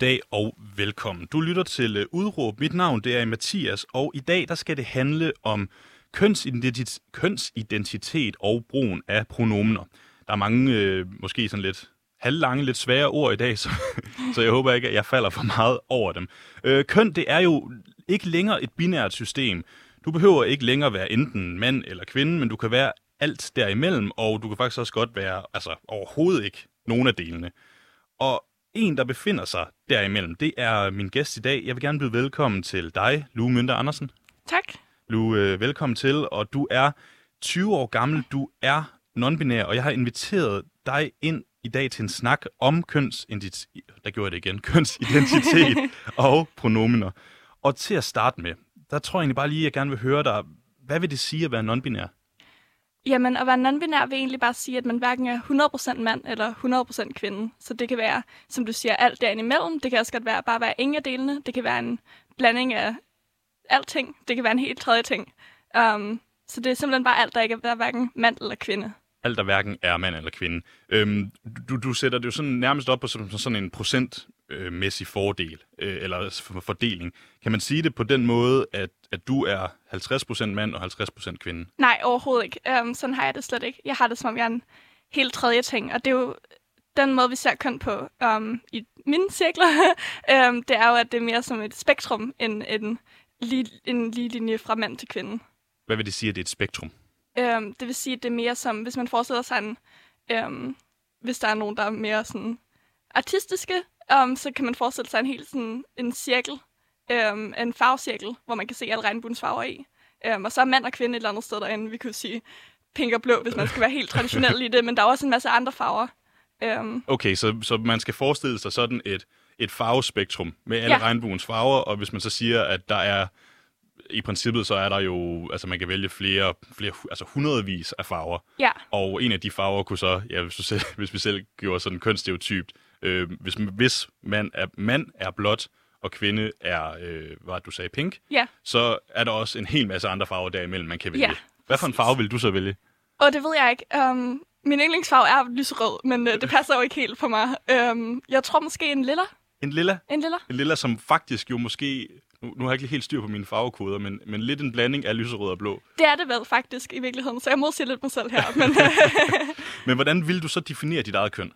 goddag og velkommen. Du lytter til øh, Udråb. Mit navn det er Mathias, og i dag der skal det handle om kønsidentitet, kønsidentitet og brugen af pronomener. Der er mange, øh, måske sådan lidt halvlange, lidt svære ord i dag, så, så jeg håber ikke, at jeg falder for meget over dem. Øh, køn, det er jo ikke længere et binært system. Du behøver ikke længere være enten mand eller kvinde, men du kan være alt derimellem, og du kan faktisk også godt være altså, overhovedet ikke nogen af delene. Og en, der befinder sig derimellem, det er min gæst i dag. Jeg vil gerne byde velkommen til dig, Lue Mønter Andersen. Tak. Lue, øh, velkommen til, og du er 20 år gammel, du er non-binær, og jeg har inviteret dig ind i dag til en snak om kønsidentitet, der gjorde jeg det igen, kønsidentitet og pronomener. Og til at starte med, der tror jeg egentlig bare lige, at jeg gerne vil høre dig, hvad vil det sige at være non-binær? Jamen, at være non-binær vil egentlig bare sige, at man hverken er 100% mand eller 100% kvinde. Så det kan være, som du siger, alt derinde imellem. Det kan også godt være bare være ingen af delene. Det kan være en blanding af alting. Det kan være en helt tredje ting. Um, så det er simpelthen bare alt, der ikke er hverken mand eller kvinde. Alt, der hverken er mand eller kvinde. Øhm, du, du sætter det jo sådan nærmest op på sådan, sådan en procentmæssig fordel, øh, eller fordeling. Kan man sige det på den måde, at, at du er 50% mand og 50% kvinde? Nej, overhovedet ikke. Um, sådan har jeg det slet ikke. Jeg har det, som om jeg er en helt tredje ting, og det er jo den måde, vi ser køn på um, i mine cirkler, um, det er jo, at det er mere som et spektrum end en, lige, en lige linje fra mand til kvinde. Hvad vil det sige, at det er et spektrum? Um, det vil sige, at det er mere som, hvis man forestiller sig en, um, hvis der er nogen, der er mere sådan artistiske, um, så kan man forestille sig en helt sådan en cirkel, um, en farvecirkel, hvor man kan se alle regnbuens farver i. Um, og så er mand og kvinde et eller andet sted derinde. Vi kunne sige pink og blå, hvis man skal være helt traditionel i det, men der er også en masse andre farver. Um, Okay, så, så man skal forestille sig sådan et, et farvespektrum med alle ja. Regnbuens farver, og hvis man så siger, at der er, i princippet så er der jo, altså man kan vælge flere, flere altså hundredvis af farver, ja, og en af de farver kunne så, ja, hvis, du selv, hvis vi selv gjorde sådan kønsstereotypt, øh, hvis, hvis mand er, mand er blåt, og kvinde er, øh, hvad du sagde, pink, ja. så er der også en hel masse andre farver derimellem, man kan vælge. Ja, Hvad for en farve vil du så vælge? Og det ved jeg ikke. Um, min yndlingsfarve er lyserød, men uh, det passer jo ikke helt på mig. Um, jeg tror måske en lilla. En lilla? En lilla? En lilla, som faktisk jo måske... Nu, nu har jeg ikke helt styr på mine farvekoder, men, men lidt en blanding af lyserød og blå. Det er det vel faktisk i virkeligheden, så jeg modsiger lidt mig selv her. Men Men hvordan vil du så definere dit eget køn?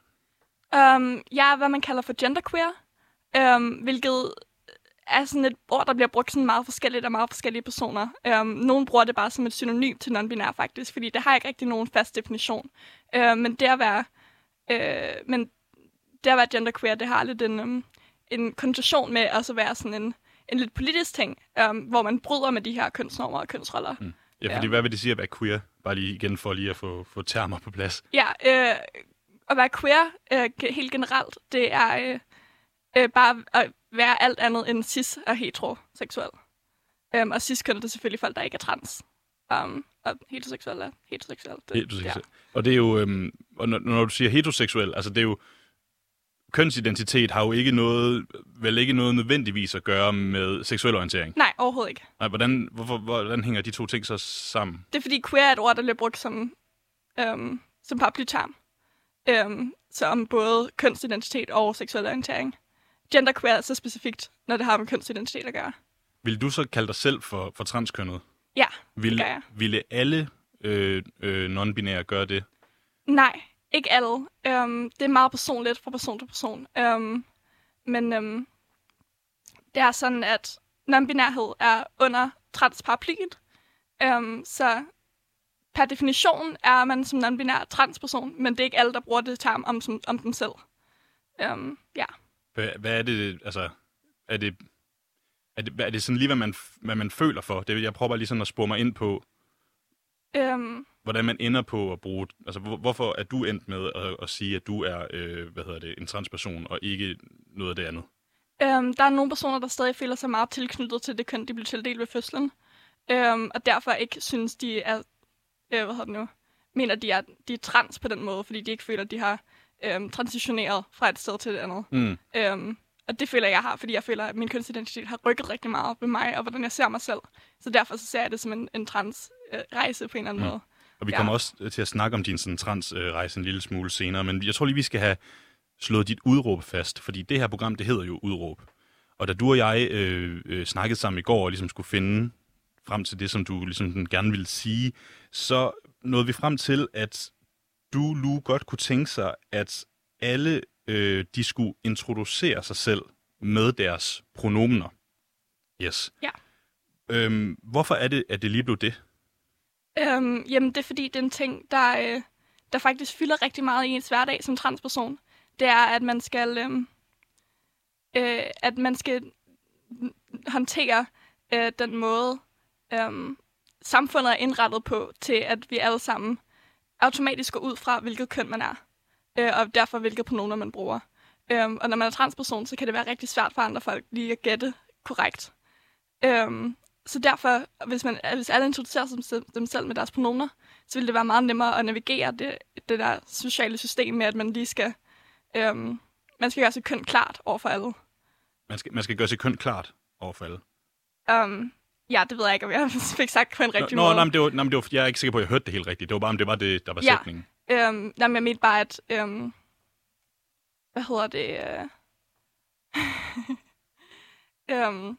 Um, jeg er, hvad man kalder for genderqueer, um, hvilket er sådan et ord, der bliver brugt sådan meget forskelligt af meget forskellige personer. Um, nogle bruger det bare som et synonym til non-binær faktisk, fordi det har ikke rigtig nogen fast definition. Uh, men det at være, uh, men det at være genderqueer, det har lidt en, um, en konnotation med også at være sådan en, en lidt politisk ting, um, hvor man bryder med de her kønsnormer og kønsroller. Mm. Ja, fordi Ja. hvad vil det sige at være queer? Bare lige igen for lige at få, få termer på plads. Ja, øh, at være queer øh, helt generelt, det er øh, øh, bare at være alt andet end cis og heteroseksuel. Um, og cis køn er selvfølgelig folk, der ikke er trans. Um, og heteroseksuel er heteroseksuel. Det, Heteroseksuel. Ja. Og det er jo, øhm, og når, når du siger heteroseksuel, altså det er jo, kønsidentitet har jo ikke noget, vel ikke noget nødvendigvis at gøre med seksuel orientering. Nej, overhovedet ikke. Nej, hvordan, hvorfor, hvordan hænger de to ting så sammen? Det er fordi queer er et ord, der bliver brugt som, um, som paraplyterm. Um, så om både kønsidentitet og seksuel orientering. Genderqueer er så specifikt, når det har med kønsidentitet at gøre. Vil du så kalde dig selv for, for transkønnet? Ja, Vil, gør jeg. ville alle øh, øh, non-binære gøre det? Nej, ikke alle. Um, det er meget personligt fra person til person. Um, men um, det er sådan, at non-binærhed er under transparaplyen. Um, så per definition er man som non-binær transperson, men det er ikke alle, der bruger det term om, som, om dem selv. Um, ja. Hvad, hvad er det, altså, er det, er det, er det sådan lige, hvad man, hvad man føler for? Det, jeg prøver bare lige sådan at spore mig ind på. Um, hvordan man ender på at bruge... Altså, hvor, hvorfor er du endt med at, at sige, at du er øh, hvad hedder det, en transperson, og ikke noget af det andet? Øhm, der er nogle personer, der stadig føler sig meget tilknyttet til det køn, de blev tildelt ved fødslen. Øhm, og derfor ikke synes, de er... Øh, hvad hedder det nu? Mener, de er, de er trans på den måde, fordi de ikke føler, at de har øhm, transitioneret fra et sted til et andet. Mm. Øhm, og det føler jeg har, fordi jeg føler, at min kønsidentitet har rykket rigtig meget ved mig, og hvordan jeg ser mig selv. Så derfor så ser jeg det som en, en trans-rejse øh, på en eller anden Mm. måde. Og vi Ja. kommer også til at snakke om din sådan, transrejse en lille smule senere, men jeg tror lige, vi skal have slået dit udråb fast, fordi det her program, det hedder jo Udråb. Og da du og jeg øh, øh, snakkede sammen i går og ligesom skulle finde frem til det, som du ligesom gerne ville sige, så nåede vi frem til, at du, Lu, godt kunne tænke sig, at alle øh, de skulle introducere sig selv med deres pronomener. Yes. Ja. Øhm, hvorfor er det, at det lige blev det? Øhm, jamen, det er fordi, det er en ting, der, øh, der faktisk fylder rigtig meget i ens hverdag som transperson. Det er, at man skal, øhm, øh, at man skal håndtere øh, den måde, øhm, samfundet er indrettet på, til at vi alle sammen automatisk går ud fra, hvilket køn man er, øh, og derfor hvilke pronomer man bruger. Øhm, og når man er transperson, så kan det være rigtig svært for andre folk lige at gætte korrekt. Øhm, så derfor, hvis, man, hvis alle introducerer sig selv- dem selv med deres pronomer, så vil det være meget nemmere at navigere det, det der sociale system med, at man lige skal, øhm, man skal gøre sit køn klart over for alle. Man skal, man skal gøre sit køn klart overfor alle. Um, ja, det ved jeg ikke, om jeg fik sagt på en rigtig Nå, måde. nej, men det var, nej, men det var, jeg er ikke sikker på, at jeg hørte det helt rigtigt. Det var bare, om det var det, der var Ja. sætningen. Øhm, nej, men jeg mente bare, at... Øhm, hvad hedder det? Øh, øhm,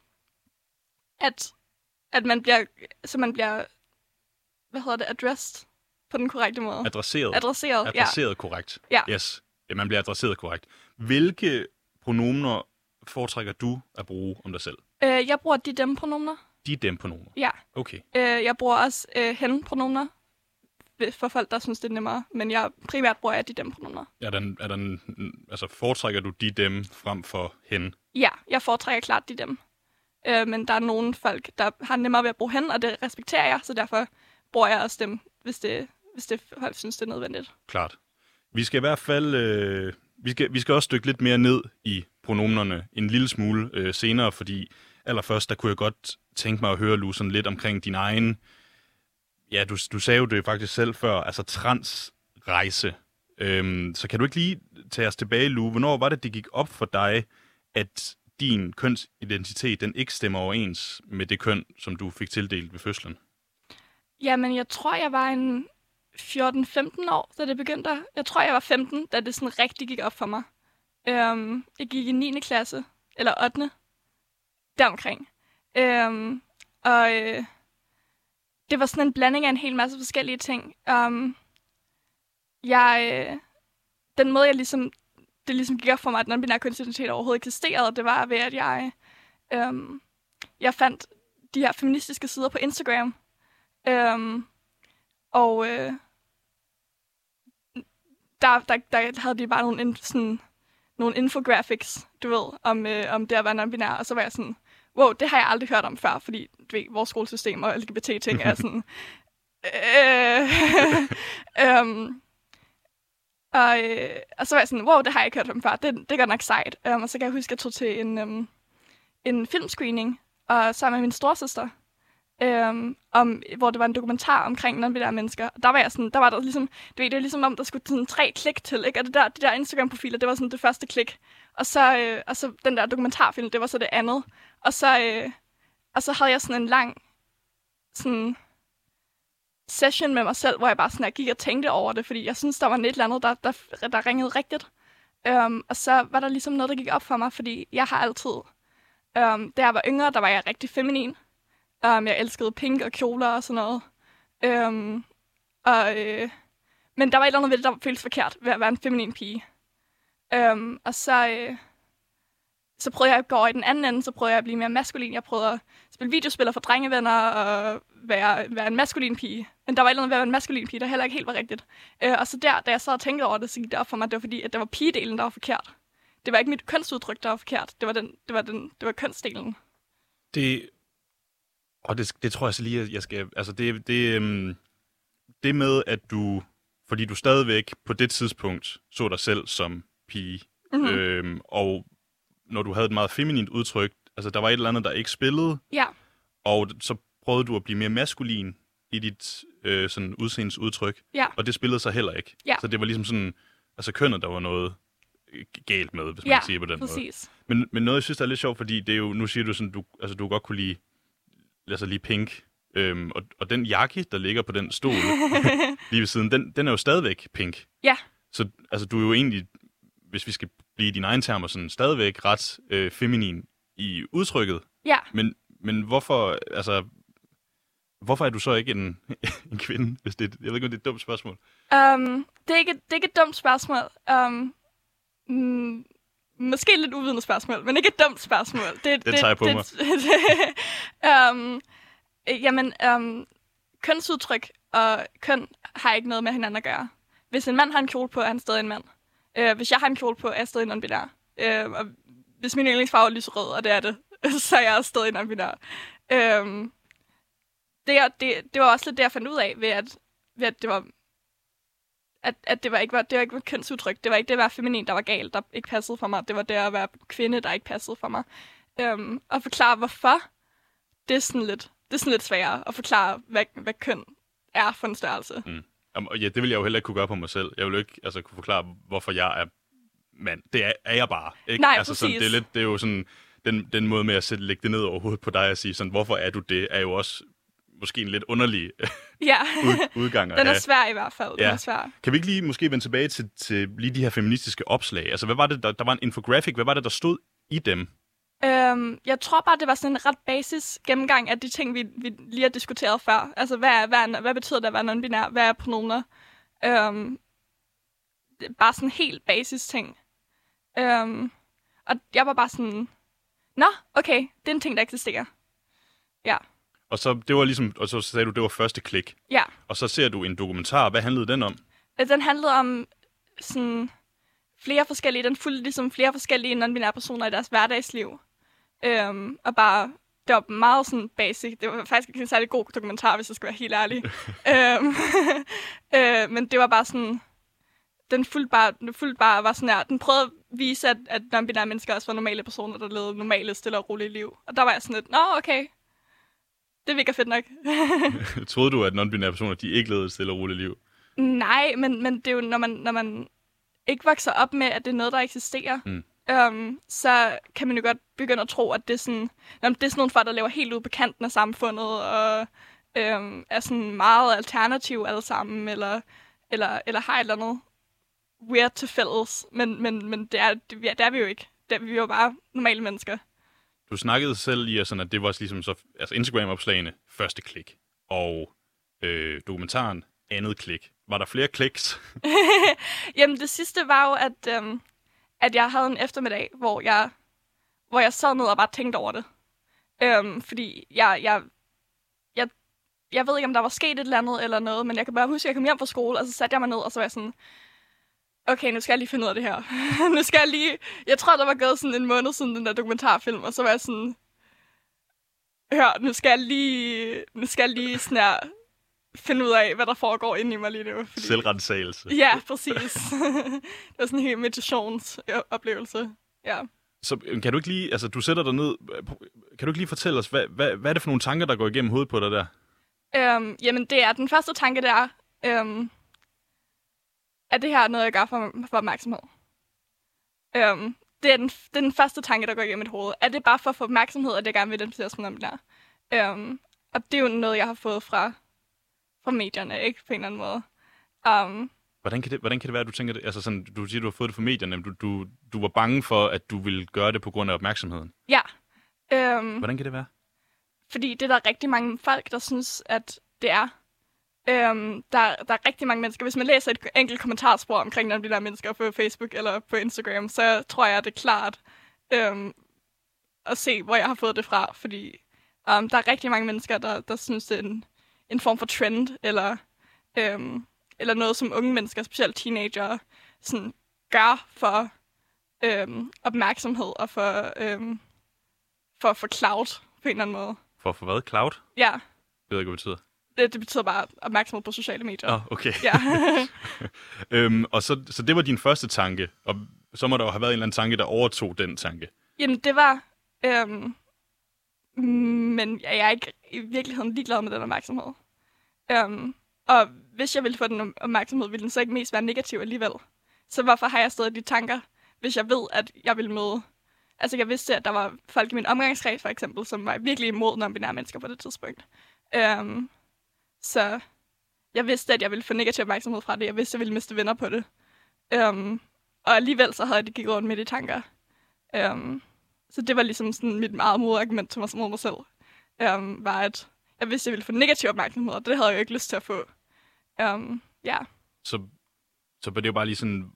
at, at man bliver... Så man bliver... Hvad hedder det? Addressed på den korrekte måde. Adresseret. Adresseret, ja. adresseret korrekt. Ja. Yes. Ja, man bliver adresseret korrekt. Hvilke pronomener foretrækker du at bruge om dig selv? Øh, jeg bruger de dem pronomener. De dem pronomener. Ja. Okay. Øh, jeg bruger også øh, hen pronomener for folk, der synes, det er nemmere. Men jeg primært bruger jeg de dem pronomener. Er der, er der en, altså, foretrækker du de dem frem for hen? Ja, jeg foretrækker klart de dem. Øh, men der er nogle folk, der har nemmere ved at bruge hen, og det respekterer jeg, så derfor bruger jeg også dem, hvis det, hvis det folk synes, det er nødvendigt. Klart. Vi skal i hvert fald øh, vi, skal, vi skal også dykke lidt mere ned i pronomenerne en lille smule øh, senere, fordi allerførst, der kunne jeg godt tænke mig at høre, Lu, sådan lidt omkring din egen, ja, du, du sagde jo det faktisk selv før, altså transrejse. Øhm, så kan du ikke lige tage os tilbage, Lu? Hvornår var det, det gik op for dig, at din kønsidentitet, den ikke stemmer overens med det køn, som du fik tildelt ved fødslen? Jamen, jeg tror, jeg var en 14-15 år, da det begyndte. Jeg tror, jeg var 15, da det sådan rigtig gik op for mig. Øhm, jeg gik i 9. klasse, eller 8. Deromkring. Øhm, og øh, det var sådan en blanding af en hel masse forskellige ting. Um, jeg, øh, den måde, jeg ligesom, det ligesom gik op for mig, at non-binær kønsidentitet overhovedet eksisterede, det var ved, at jeg, øhm, jeg fandt de her feministiske sider på Instagram. Øhm, og øh, der, der, der havde de bare nogle, sådan, nogle infographics, du ved, om, øh, om det at være non-binær. Og så var jeg sådan, wow, det har jeg aldrig hørt om før, fordi du ved, vores skolesystem og LGBT-ting er sådan... øh, øhm, og, øh, og så var jeg sådan, wow, det har jeg ikke hørt om før. Det, det gør nok sejt. Um, og så kan jeg huske, at jeg tog til en, um, en filmscreening og sammen med min storsøster, um, om, hvor det var en dokumentar omkring nogle der mennesker. Og der var jeg sådan, der var der ligesom, du ved, det var ligesom om, der skulle sådan tre klik til, ikke? Og det der, de der Instagram-profiler, det var sådan det første klik. Og så, øh, og så den der dokumentarfilm, det var så det andet. Og så, øh, og så havde jeg sådan en lang sådan session med mig selv, hvor jeg bare sådan, jeg gik og tænkte over det, fordi jeg synes, der var et eller andet, der, der, der ringede rigtigt. Um, og så var der ligesom noget, der gik op for mig, fordi jeg har altid, um, da jeg var yngre, der var jeg rigtig feminin. Um, jeg elskede pink og kjoler og sådan noget. Um, og, øh, men der var et eller andet ved det, der føltes forkert ved at være en feminin pige. Øhm, og så, øh, så prøvede jeg at gå over i den anden ende, så prøvede jeg at blive mere maskulin. Jeg prøvede at spille videospiller for drengevenner og være, være en maskulin pige. Men der var et eller andet ved at være en maskulin pige, der heller ikke helt var rigtigt. Øh, og så der, da jeg sad og tænkte over det, så gik det op for mig, at det var fordi, at det var pigedelen, der var forkert. Det var ikke mit kønsudtryk, der var forkert. Det var, den, det var, den, det var kønsdelen. Det, og det, det tror jeg så lige, at jeg skal... Altså, det, det, øhm, det med, at du, fordi du stadigvæk på det tidspunkt så dig selv som pige, mm-hmm. øhm, og når du havde et meget feminint udtryk, altså der var et eller andet, der ikke spillede, Ja, og så prøvede du at blive mere maskulin i dit øh, sådan udseendes udtryk, ja, og det spillede sig heller ikke. Ja. Så det var ligesom sådan, altså kønnet, der var noget galt med, hvis man ja, kan sige på den måde. præcis. Men, men noget, jeg synes, der er lidt sjovt, fordi det er jo, nu siger du sådan, du, altså, du godt kunne lide, altså lige pink, øhm, og, og den jakke, der ligger på den stol lige ved siden, den, den er jo stadigvæk pink. Ja, Så altså, du er jo egentlig, hvis vi skal blive dine egne termer, sådan stadigvæk ret øh, feminin i udtrykket. ja. Men, men hvorfor, altså, hvorfor er du så ikke en, en kvinde? Hvis det, jeg ved ikke, om det er et dumt spørgsmål. Um, det, er ikke, det er ikke et dumt spørgsmål. Um, mm, måske et lidt uvidende spørgsmål, men ikke et dumt spørgsmål. Det, det, tager jeg på det, mig. Det, um, jamen, um, kønsudtryk og køn har ikke noget med hinanden at gøre. Hvis en mand har en kjole på, er han stadig en mand øh, hvis jeg har en kjole på, er jeg stadig non-binær. Øh, og hvis min yndlingsfarve er lyserød, og det er det, så er jeg stadig non-binær. Øh, det, det, det var også lidt det, jeg fandt ud af, ved at, ved at det var at, at det var ikke var, det var ikke var kønsudtryk. Det var ikke det at være feminin, der var galt, der ikke passede for mig. Det var det at være kvinde, der ikke passede for mig. Øhm, og forklare, hvorfor, det er sådan lidt, det er sådan lidt sværere at forklare, hvad, hvad køn er for en størrelse. Mm. Jamen, ja, det vil jeg jo heller ikke kunne gøre på mig selv. Jeg vil jo ikke altså, kunne forklare, hvorfor jeg er mand. Det er, er jeg bare. Ikke? Nej, altså, sådan, det, er lidt, det er jo sådan, den, den måde med at sætte, lægge det ned over hovedet på dig og sige, sådan, hvorfor er du det, er jo også måske en lidt underlig Ja, ud, udgang den er have. svær i hvert fald. Den Ja. er svær. Kan vi ikke lige måske vende tilbage til, til lige de her feministiske opslag? Altså, hvad var det, der, der var en infographic, hvad var det, der stod i dem? Øhm, jeg tror bare, det var sådan en ret basis gennemgang af de ting, vi, vi lige har diskuteret før. Altså, hvad, er, hvad, er, hvad betyder det at være non-binær? Hvad er pronomer? Øhm, det er bare sådan helt basis ting. Øhm, og jeg var bare sådan, Nå, okay, det er en ting, der eksisterer. Ja, Og så, det var ligesom, og så sagde du, det var første klik. ja. Og så ser du en dokumentar. Hvad handlede den om? Øh, Den handlede om sådan flere forskellige, den fulgte ligesom flere forskellige non-binære personer i deres hverdagsliv. Øhm, og bare, det var meget sådan basic. Det var faktisk ikke en særlig god dokumentar, hvis jeg skal være helt ærlig. øhm, øh, men det var bare sådan, den fulgte bare, den fulgte bare var sådan her. Den prøvede at vise, at, at non-binære mennesker også var normale personer, der levede normale, stille og rolige liv. Og der var jeg sådan lidt, nå okay, det virker fedt nok. Troede du, at non-binære personer, de ikke levede et stille og roligt liv? Nej, men, men det er jo, når man, når man ikke vokser op med, at det er noget, der eksisterer, Mm. Øhm, så kan man jo godt begynde at tro, at det er sådan, jamen, det er sådan nogle folk, der lever helt ude på kanten af samfundet, og øhm, er sådan meget alternativ alle sammen, eller, eller, eller har et eller andet weird til fælles. Men, men, men det, er, det, det er vi jo ikke. Det er, vi er jo bare normale mennesker. Du snakkede selv i, at sådan, at det var ligesom så, altså Instagram-opslagene, første klik, og øh, dokumentaren, andet klik. Var der flere kliks? Jamen, det sidste var jo, at, øhm, at jeg havde en eftermiddag, hvor jeg, hvor jeg sad ned og bare tænkte over det. Øhm, fordi jeg, jeg, jeg, jeg ved ikke, om der var sket et eller andet eller noget, men jeg kan bare huske, at jeg kom hjem fra skole, og så satte jeg mig ned, og så var jeg sådan, okay, nu skal jeg lige finde ud af det her. nu skal jeg lige... Jeg tror, der var gået sådan en måned siden den der dokumentarfilm, og så var jeg sådan... Hør, nu skal jeg lige... Nu skal jeg lige sådan her finde ud af, hvad der foregår inde i mig lige nu. Fordi... Selvrensagelse. Ja, præcis. det var sådan en helt meditationsoplevelse. Ja. Så kan du ikke lige, altså du sætter dig ned, kan du ikke lige fortælle os, hvad, hvad, hvad er det for nogle tanker, der går igennem hovedet på dig der? Øhm, jamen, det er den første tanke, der er, øhm, er det her noget, jeg gør for, for opmærksomhed? Øhm, det, er den, det er den første tanke, der går igennem mit hoved. Er det bare for at få opmærksomhed, at jeg gerne vil identificere som om der? Øhm, og det er jo noget, jeg har fået fra, fra medierne, ikke? På en eller anden måde. Um, Hvordan kan det, hvordan kan det være, at du tænker det? Altså sådan, du siger, du har fået det fra medierne, men du, du, du var bange for, at du ville gøre det på grund af opmærksomheden. ja. Øhm, Hvordan kan det være? Fordi det er der rigtig mange folk, der synes, at det er. Øhm, der, der er rigtig mange mennesker. Hvis man læser et enkelt kommentarspor omkring nogle af de der mennesker på Facebook eller på Instagram, så tror jeg, det er klart øhm, at se, hvor jeg har fået det fra. Fordi øhm, der er rigtig mange mennesker, der, der synes, det er en, en form for trend, eller, øhm, eller noget, som unge mennesker, specielt teenager, sådan, gør for øhm, opmærksomhed og for, øhm, for, for cloud på en eller anden måde. For, for hvad? Cloud? Ja, Jeg ved ikke, hvad det betyder. Det, det betyder bare opmærksomhed på sociale medier. Oh, okay. Ja. øhm, og så, så det var din første tanke, og så må der jo have været en eller anden tanke, der overtog den tanke. Jamen, det var... Øhm, men jeg er ikke i virkeligheden ligeglad med den opmærksomhed. Um, og hvis jeg ville få den opmærksomhed, ville den så ikke mest være negativ alligevel. Så hvorfor har jeg stadig de tanker, hvis jeg ved, at jeg vil møde... Altså, jeg vidste, at der var folk i min omgangskreds, for eksempel, som var virkelig imod non-binære mennesker på det tidspunkt. Um, så jeg vidste, at jeg ville få negativ opmærksomhed fra det. Jeg vidste, at jeg ville miste venner på det. Um, og alligevel så havde jeg det gik rundt med de tanker. Um, så det var ligesom sådan mit meget modargument til mig, mod mig selv. Øhm, var, at jeg vidste, at jeg ville få negativ opmærksomhed, og det havde jeg jo ikke lyst til at få. Øhm, ja. Så, så det er jo bare lige sådan...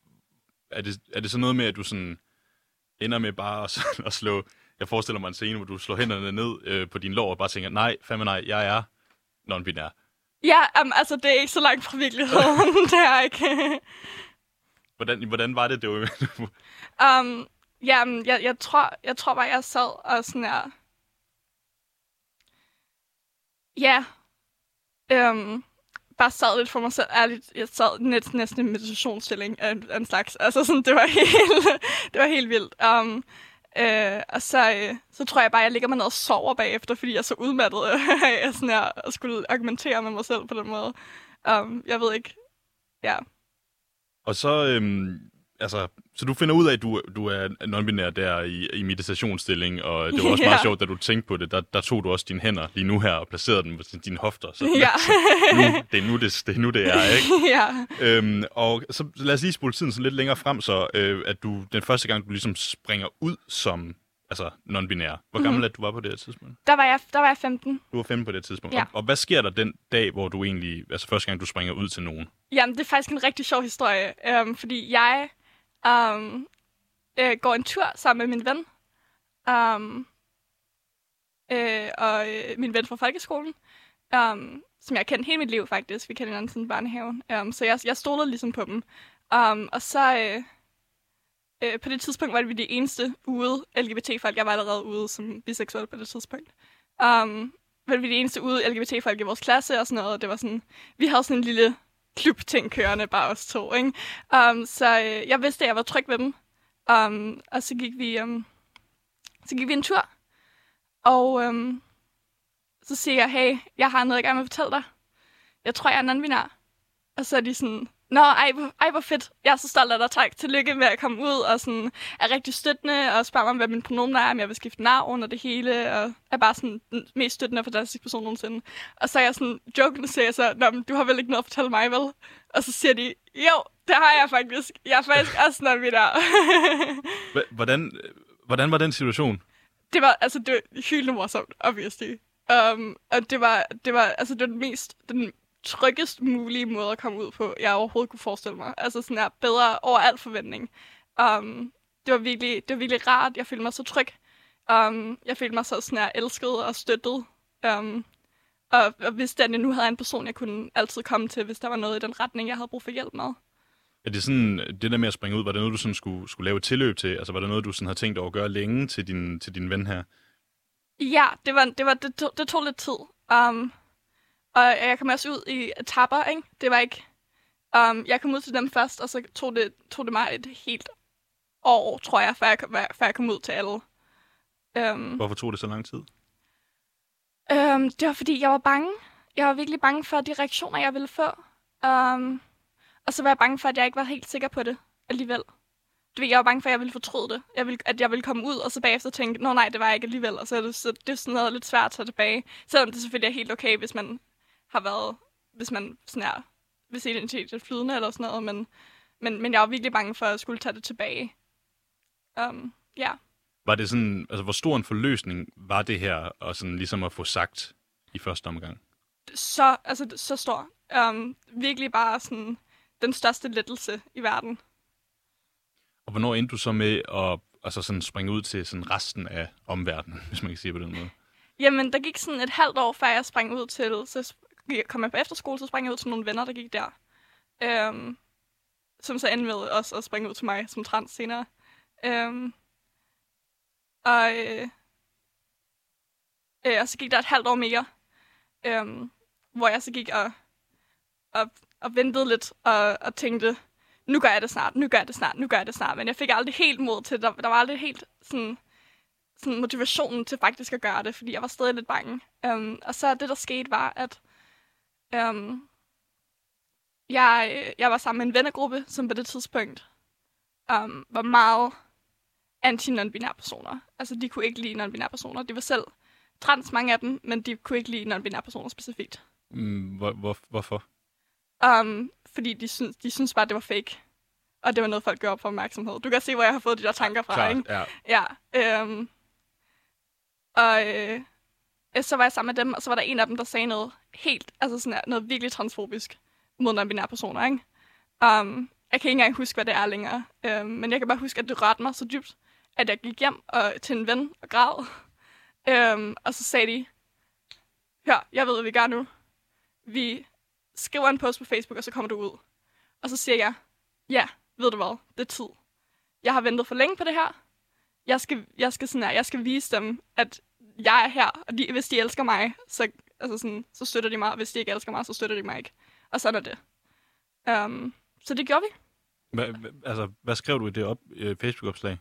Er det, er det så noget med, at du sådan ender med bare at, at slå... Jeg forestiller mig en scene, hvor du slår hænderne ned øh, på din lår og bare tænker, nej, fandme nej, jeg er non-binær. Ja, um, altså det er ikke så langt fra virkeligheden. det er ikke. hvordan, hvordan var det, det var? um, jamen, jeg, jeg, tror, jeg tror bare, jeg sad og sådan her... Ja. Øhm, bare sad lidt for mig selv. Ærligt, jeg sad næsten, næsten i meditationsstilling af, af en slags. Altså sådan, det var helt, det var helt vildt. Um, Øh, og så, øh, så tror jeg bare, jeg ligger mig ned og sover bagefter, fordi jeg er så udmattet af sådan her, at skulle argumentere med mig selv på den måde. Um, jeg ved ikke. Ja. Og så, øhm, altså, så du finder ud af, at du, du er non-binær der i, i meditationsstilling, og det var også ja. meget sjovt, da du tænkte på det, der, der tog du også dine hænder lige nu her og placerede dem på dine hofter. Så, ja. så nu, det, er nu, det, det er nu, det er, ikke? ja. Øhm, og så lad os lige spole tiden så lidt længere frem, så øh, at du den første gang, du ligesom springer ud som altså non-binær. Hvor gammel mm. er du var på det her tidspunkt? Der var jeg, der var jeg 15. Du var 15 på det tidspunkt. Ja. Og, og hvad sker der den dag, hvor du egentlig, altså første gang, du springer ud til nogen? Jamen, det er faktisk en rigtig sjov historie, øhm, fordi jeg um, øh, går en tur sammen med min ven. Um, øh, og øh, min ven fra folkeskolen, um, som jeg har kendt hele mit liv faktisk. Vi kender hinanden siden børnehaven. Um, så jeg, jeg stolede ligesom på dem. Um, og så øh, øh, på det tidspunkt var det vi de eneste ude LGBT-folk. Jeg var allerede ude som biseksuel på det tidspunkt. Um, var vi de eneste ude LGBT-folk i vores klasse og sådan noget. Det var sådan, vi havde sådan en lille klubting kørende, bare os to. Ikke? Um, så øh, jeg vidste, at jeg var tryg ved dem. Um, og så gik vi um, så gik vi en tur. Og um, så siger jeg, hey, jeg har noget, jeg gerne vil fortælle dig. Jeg tror, jeg er anden vinar. Og så er de sådan, Nå, ej, ej, hvor fedt. Jeg er så stolt af dig. Tak. Tillykke med at komme ud og sådan, er rigtig støttende og spørger mig, hvad min pronomen er, om jeg vil skifte navn og det hele. Og er bare sådan den mest støttende og fantastiske person nogensinde. Og så er jeg sådan, jokende siger jeg så, Nå, men du har vel ikke noget at fortælle mig, vel? Og så siger de, jo, det har jeg faktisk. Jeg er faktisk også når vi der. hvordan, hvordan var den situation? Det var, altså, det var hyldende morsomt, obviously. Um, og det var, det var, altså, det var den mest, den tryggest mulige måde at komme ud på, jeg overhovedet kunne forestille mig. Altså sådan her, bedre over al forventning. Um, det, var virkelig, det var virkelig rart. Jeg følte mig så tryg. Um, jeg følte mig så sådan her, elsket og støttet. Um, og, og vidste, at jeg nu havde en person, jeg kunne altid komme til, hvis der var noget i den retning, jeg havde brug for hjælp med. Er det sådan, det der med at springe ud, var det noget, du sådan skulle, skulle lave et tilløb til? Altså var det noget, du sådan havde tænkt over at gøre længe til din, til din ven her? Ja, det, var, det, var, det, tog, det tog lidt tid. Um, og jeg kom også ud i etapper, ikke? Det var ikke... Um, jeg kom ud til dem først, og så tog det, tog det mig et helt år, tror jeg, før jeg, før jeg kom ud til alle. Um, Hvorfor tog det så lang tid? Um, det var, fordi jeg var bange. Jeg var virkelig bange for de reaktioner, jeg ville få. Um, og så var jeg bange for, at jeg ikke var helt sikker på det alligevel. Du ved, jeg var bange for, at jeg ville fortryde det. Jeg ville, at jeg ville komme ud, og så bagefter tænke, nå nej, det var jeg ikke alligevel. Og så er det, så det er sådan noget lidt svært at tage tilbage. Selvom det selvfølgelig er helt okay, hvis man har været, hvis man sådan er, hvis identitet er flydende eller sådan noget, men, men, men jeg var virkelig bange for at skulle tage det tilbage. Um, ja. Yeah. Var det sådan, altså hvor stor en forløsning var det her, og sådan ligesom at få sagt i første omgang? Så, altså så stor. Um, virkelig bare sådan den største lettelse i verden. Og hvornår endte du så med at altså sådan springe ud til sådan resten af omverdenen, hvis man kan sige på den måde? Jamen, der gik sådan et halvt år, før jeg sprang ud til, så kom jeg på efterskole, så sprang jeg ud til nogle venner, der gik der. Øhm, som så endte med også at springe ud til mig som trans senere. Øhm, og, øh, øh, og så gik der et halvt år mere. Øhm, hvor jeg så gik og, og, og ventede lidt og, og tænkte, nu gør jeg det snart, nu gør jeg det snart, nu gør jeg det snart. Men jeg fik aldrig helt mod til, der, der var aldrig helt sådan, sådan motivationen til faktisk at gøre det, fordi jeg var stadig lidt bange. Um, og så det, der skete, var, at um, jeg, jeg var sammen med en vennegruppe, som på det tidspunkt um, var meget anti-non-binære personer. Altså, de kunne ikke lide non-binære personer. De var selv trans, mange af dem, men de kunne ikke lide non-binære personer specifikt. Mm, hvor, hvor, hvorfor? Um, fordi de synes, de synes bare, det var fake. Og det var noget, folk gør op for opmærksomhed. Du kan se, hvor jeg har fået de der tanker fra, Klart, ikke? ja. Ja. Um, og øh, Øh, så var jeg sammen med dem, og så var der en af dem, der sagde noget helt, altså sådan noget virkelig transfobisk mod non-binære personer, ikke? Um, jeg kan ikke engang huske, hvad det er længere. Um, men jeg kan bare huske, at det rørte mig så dybt, at jeg gik hjem og, til en ven og græd. Um, og så sagde de, hør, jeg ved, hvad vi gør nu. Vi skriver en post på Facebook, og så kommer du ud. Og så siger jeg, ja, ved du hvad, det er tid. Jeg har ventet for længe på det her. Jeg skal, jeg skal, sådan her, jeg skal vise dem, at jeg er her, og de, hvis de elsker mig, så, altså sådan, så støtter de mig, og hvis de ikke elsker mig, så støtter de mig ikke. Og sådan er det. Um, så det gjorde vi. Hva, altså, hvad skrev du i det op, øh, Facebook-opslag?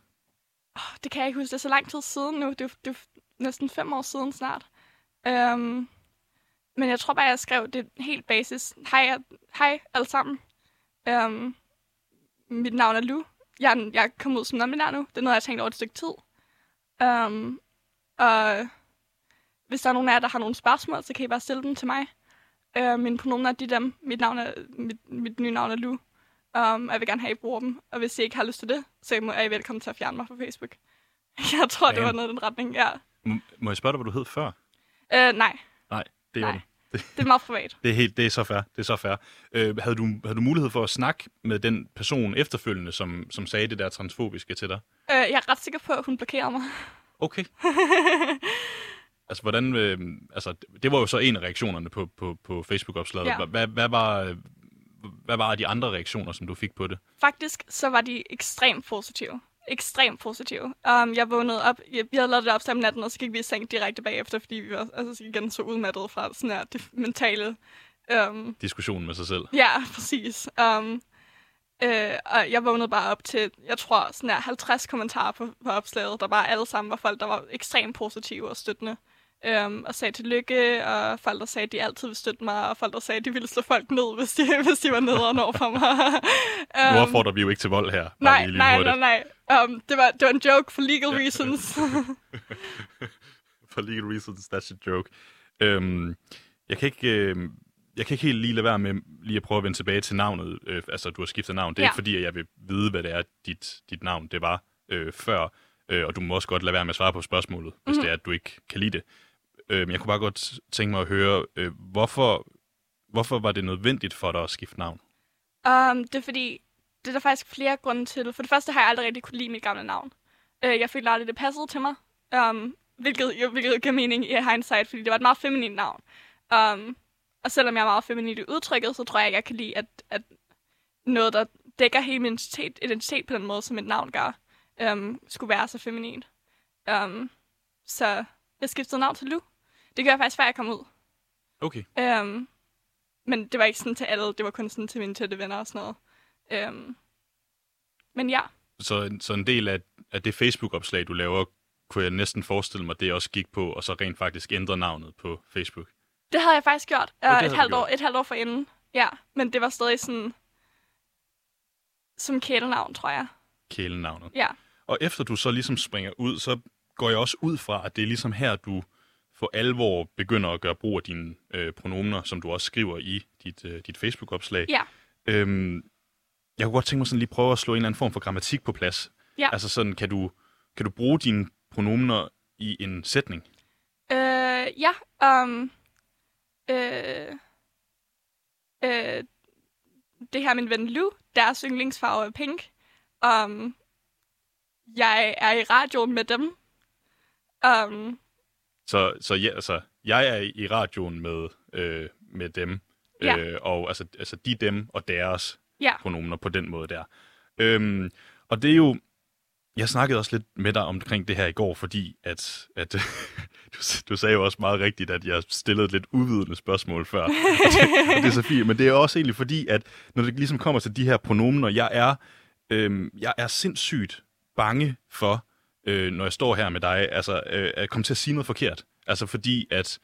Oh, det kan jeg ikke huske. Det er så lang tid siden nu. Det er, det er næsten fem år siden snart. Um, men jeg tror bare, jeg skrev det helt basis. Hej, hej alle sammen. Um, mit navn er Lu. Jeg, jeg er kommet ud som non-binær nu. Det er noget, jeg har tænkt over et stykke tid. Um, og hvis der er nogen af jer, der har nogle spørgsmål, så kan I bare stille dem til mig. Uh, mine pronomener er de dem. Mit, navn er, mit, mit nye navn er Lu. Um, jeg vil gerne have, at I bruger dem. Og hvis I ikke har lyst til det, så må- er I velkommen til at fjerne mig fra Facebook. Jeg tror, det Damn. var noget i den retning, ja. M- må jeg spørge dig, hvad du hed før? Uh, nej, Nej, det er Nej. jo det er meget privat. Det er, helt, det er så fair. Det er så fair. Øh, havde, du, havde du mulighed for at snakke med den person efterfølgende, som, som sagde det der transfobiske til dig? Uh, jeg er ret sikker på, at hun blokerede mig. Okay. altså, hvordan... Øh, altså, det var jo så en af reaktionerne på, på, på Facebook-opslaget. Ja. Hvad, hvad, var, hvad var de andre reaktioner, som du fik på det? Faktisk så var de ekstremt positive. Ekstremt positive. Um, jeg vågnede op, jeg, vi havde lavet det opslag om natten, og så gik vi i seng direkte bagefter, fordi vi var altså, igen så udmattet fra sådan her, det mentale um, Diskussionen med sig selv. Ja, præcis. Um, øh, og jeg vågnede bare op til, jeg tror, sådan her 50 kommentarer på, på opslaget, der bare alle sammen var folk, der var ekstremt positive og støttende. Um, og sagde tillykke, og folk, der sagde, at de altid ville støtte mig, og folk, der sagde, at de ville slå folk ned, hvis de, hvis de var nederen over for mig. Nu um, opfordrer vi jo ikke til vold her. nej, nej, hurtigt. nej, nej. Um, det, var, det var en joke for legal reasons. For legal reasons, that's a joke. Øhm, jeg kan ikke... Øh, jeg kan ikke helt lige lade være med lige at prøve at vende tilbage til navnet. Øh, altså, du har skiftet navn. Det er Ja. ikke fordi, at jeg vil vide, hvad det er, dit, dit navn det var øh, før. Øh, og du må også godt lade være med at svare på spørgsmålet, hvis Mhm. det er, at du ikke kan lide det. Øh, men jeg kunne bare godt tænke mig at høre, øh, hvorfor, hvorfor var det nødvendigt for dig at skifte navn? Um, det er fordi, det er der faktisk flere grunde til. For det første har jeg aldrig rigtig kunne lide mit gamle navn. Uh, jeg følte aldrig, det passede til mig. Um, hvilket, jo, hvilket giver mening i hindsight, fordi det var et meget feminint navn. Um, og selvom jeg er meget feminin i udtrykket, så tror jeg ikke, jeg kan lide, at, at noget, der dækker hele min identitet, identitet på den måde, som et navn gør, um, skulle være så feminin. Um, så jeg skiftede navn til Lu. Det gør jeg faktisk, før jeg kom ud. Okay. Um, men det var ikke sådan til alle, det var kun sådan til mine tætte venner og sådan noget. Um, men ja, Så, så en del af, af det Facebook-opslag, du laver, kunne jeg næsten forestille mig, det også gik på, og så rent faktisk ændre navnet på Facebook. Det havde jeg faktisk gjort. Uh, et, halvt år, gjort. et halvt år forinden. Ja, men det var stadig sådan som kælenavn, tror jeg. Kælenavnet. Ja. Og efter du så ligesom springer ud, så går jeg også ud fra, at det er ligesom her, du for alvor begynder at gøre brug af dine øh, pronomener, som du også skriver i dit, øh, dit Facebook-opslag. Ja. Øhm, jeg kunne godt tænke mig sådan lige prøve at slå en eller anden form for grammatik på plads. Ja. Altså sådan, kan du, kan du bruge dine pronomener i en sætning? Uh, ja, um, uh, uh, det her er min ven Lu. Deres yndlingsfarve er pink. Um, jeg er i radioen med dem. Um, Så, så ja, altså, jeg er i radioen med, øh, med dem, Ja. øh, og altså, altså de, dem og deres Ja. pronomener på den måde der. Øhm, og det er jo, jeg snakkede også lidt med dig omkring det her i går, fordi at, at du, du sagde jo også meget rigtigt, at jeg stillede et lidt uvidende spørgsmål før. og, det, og det er så fint, men det er også egentlig fordi, at når det ligesom kommer til de her pronomener, jeg er, øhm, jeg er sindssygt bange for, øh, når jeg står her med dig, altså øh, at komme til at sige noget forkert. Altså fordi, at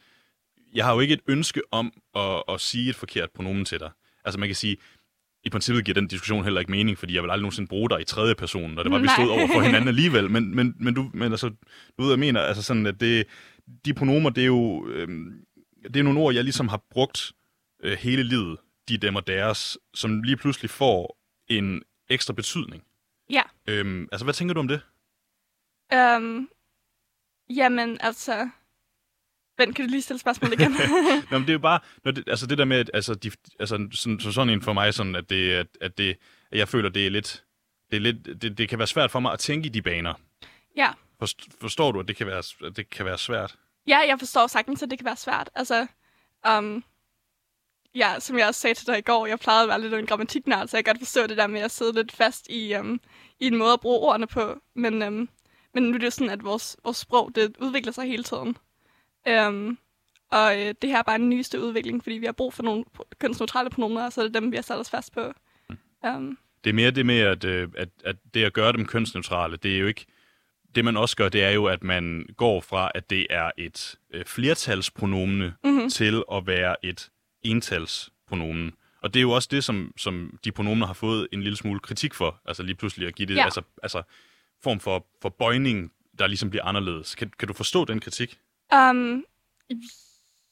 jeg har jo ikke et ønske om at, at sige et forkert pronomen til dig. Altså man kan sige, i princippet giver den diskussion heller ikke mening, fordi jeg vil aldrig nogensinde bruge dig i tredje person, når det var, vi stod over for hinanden alligevel. Men, men, men, du, men altså, du ved, jeg mener, altså sådan, at det, de pronomer, det er jo øhm, det er nogle ord, jeg ligesom har brugt øh, hele livet, de dem og deres, som lige pludselig får en ekstra betydning. Ja. Øhm, altså, hvad tænker du om det? Øhm, jamen, altså... Vent, kan du lige stille spørgsmål igen? Nå, men det er jo bare, når det, altså det der med, at altså, de, altså, sådan, så sådan en for mig, sådan, at, det, at, at, det, at jeg føler, det er lidt, det, er lidt det, det kan være svært for mig at tænke i de baner. ja. Forst, forstår du, at det kan være, at det kan være svært? Ja, jeg forstår sagtens, at det kan være svært. Altså, um, ja, som jeg også sagde til dig i går, jeg plejede at være lidt en grammatiknær, så jeg kan godt forstå det der med at sidde lidt fast i, um, i en måde at bruge ordene på. Men, um, men nu er det jo sådan, at vores, vores sprog, det udvikler sig hele tiden. Um, og øh, det her er bare den nyeste udvikling, fordi vi har brug for nogle kønsneutrale pronomer, og så er det dem, vi har sat os fast på. Um, Det er mere det med, at, øh, at, at det at gøre dem kønsneutrale, det er jo ikke... Det man også gør, det er jo, at man går fra, at det er et øh, flertalspronomne mm-hmm. til at være et entalspronomen. Og det er jo også det, som, som de pronomener har fået en lille smule kritik for. Altså lige pludselig at give det, Ja. altså, altså form for, for bøjning, der ligesom bliver anderledes. Kan, kan du forstå den kritik? Um,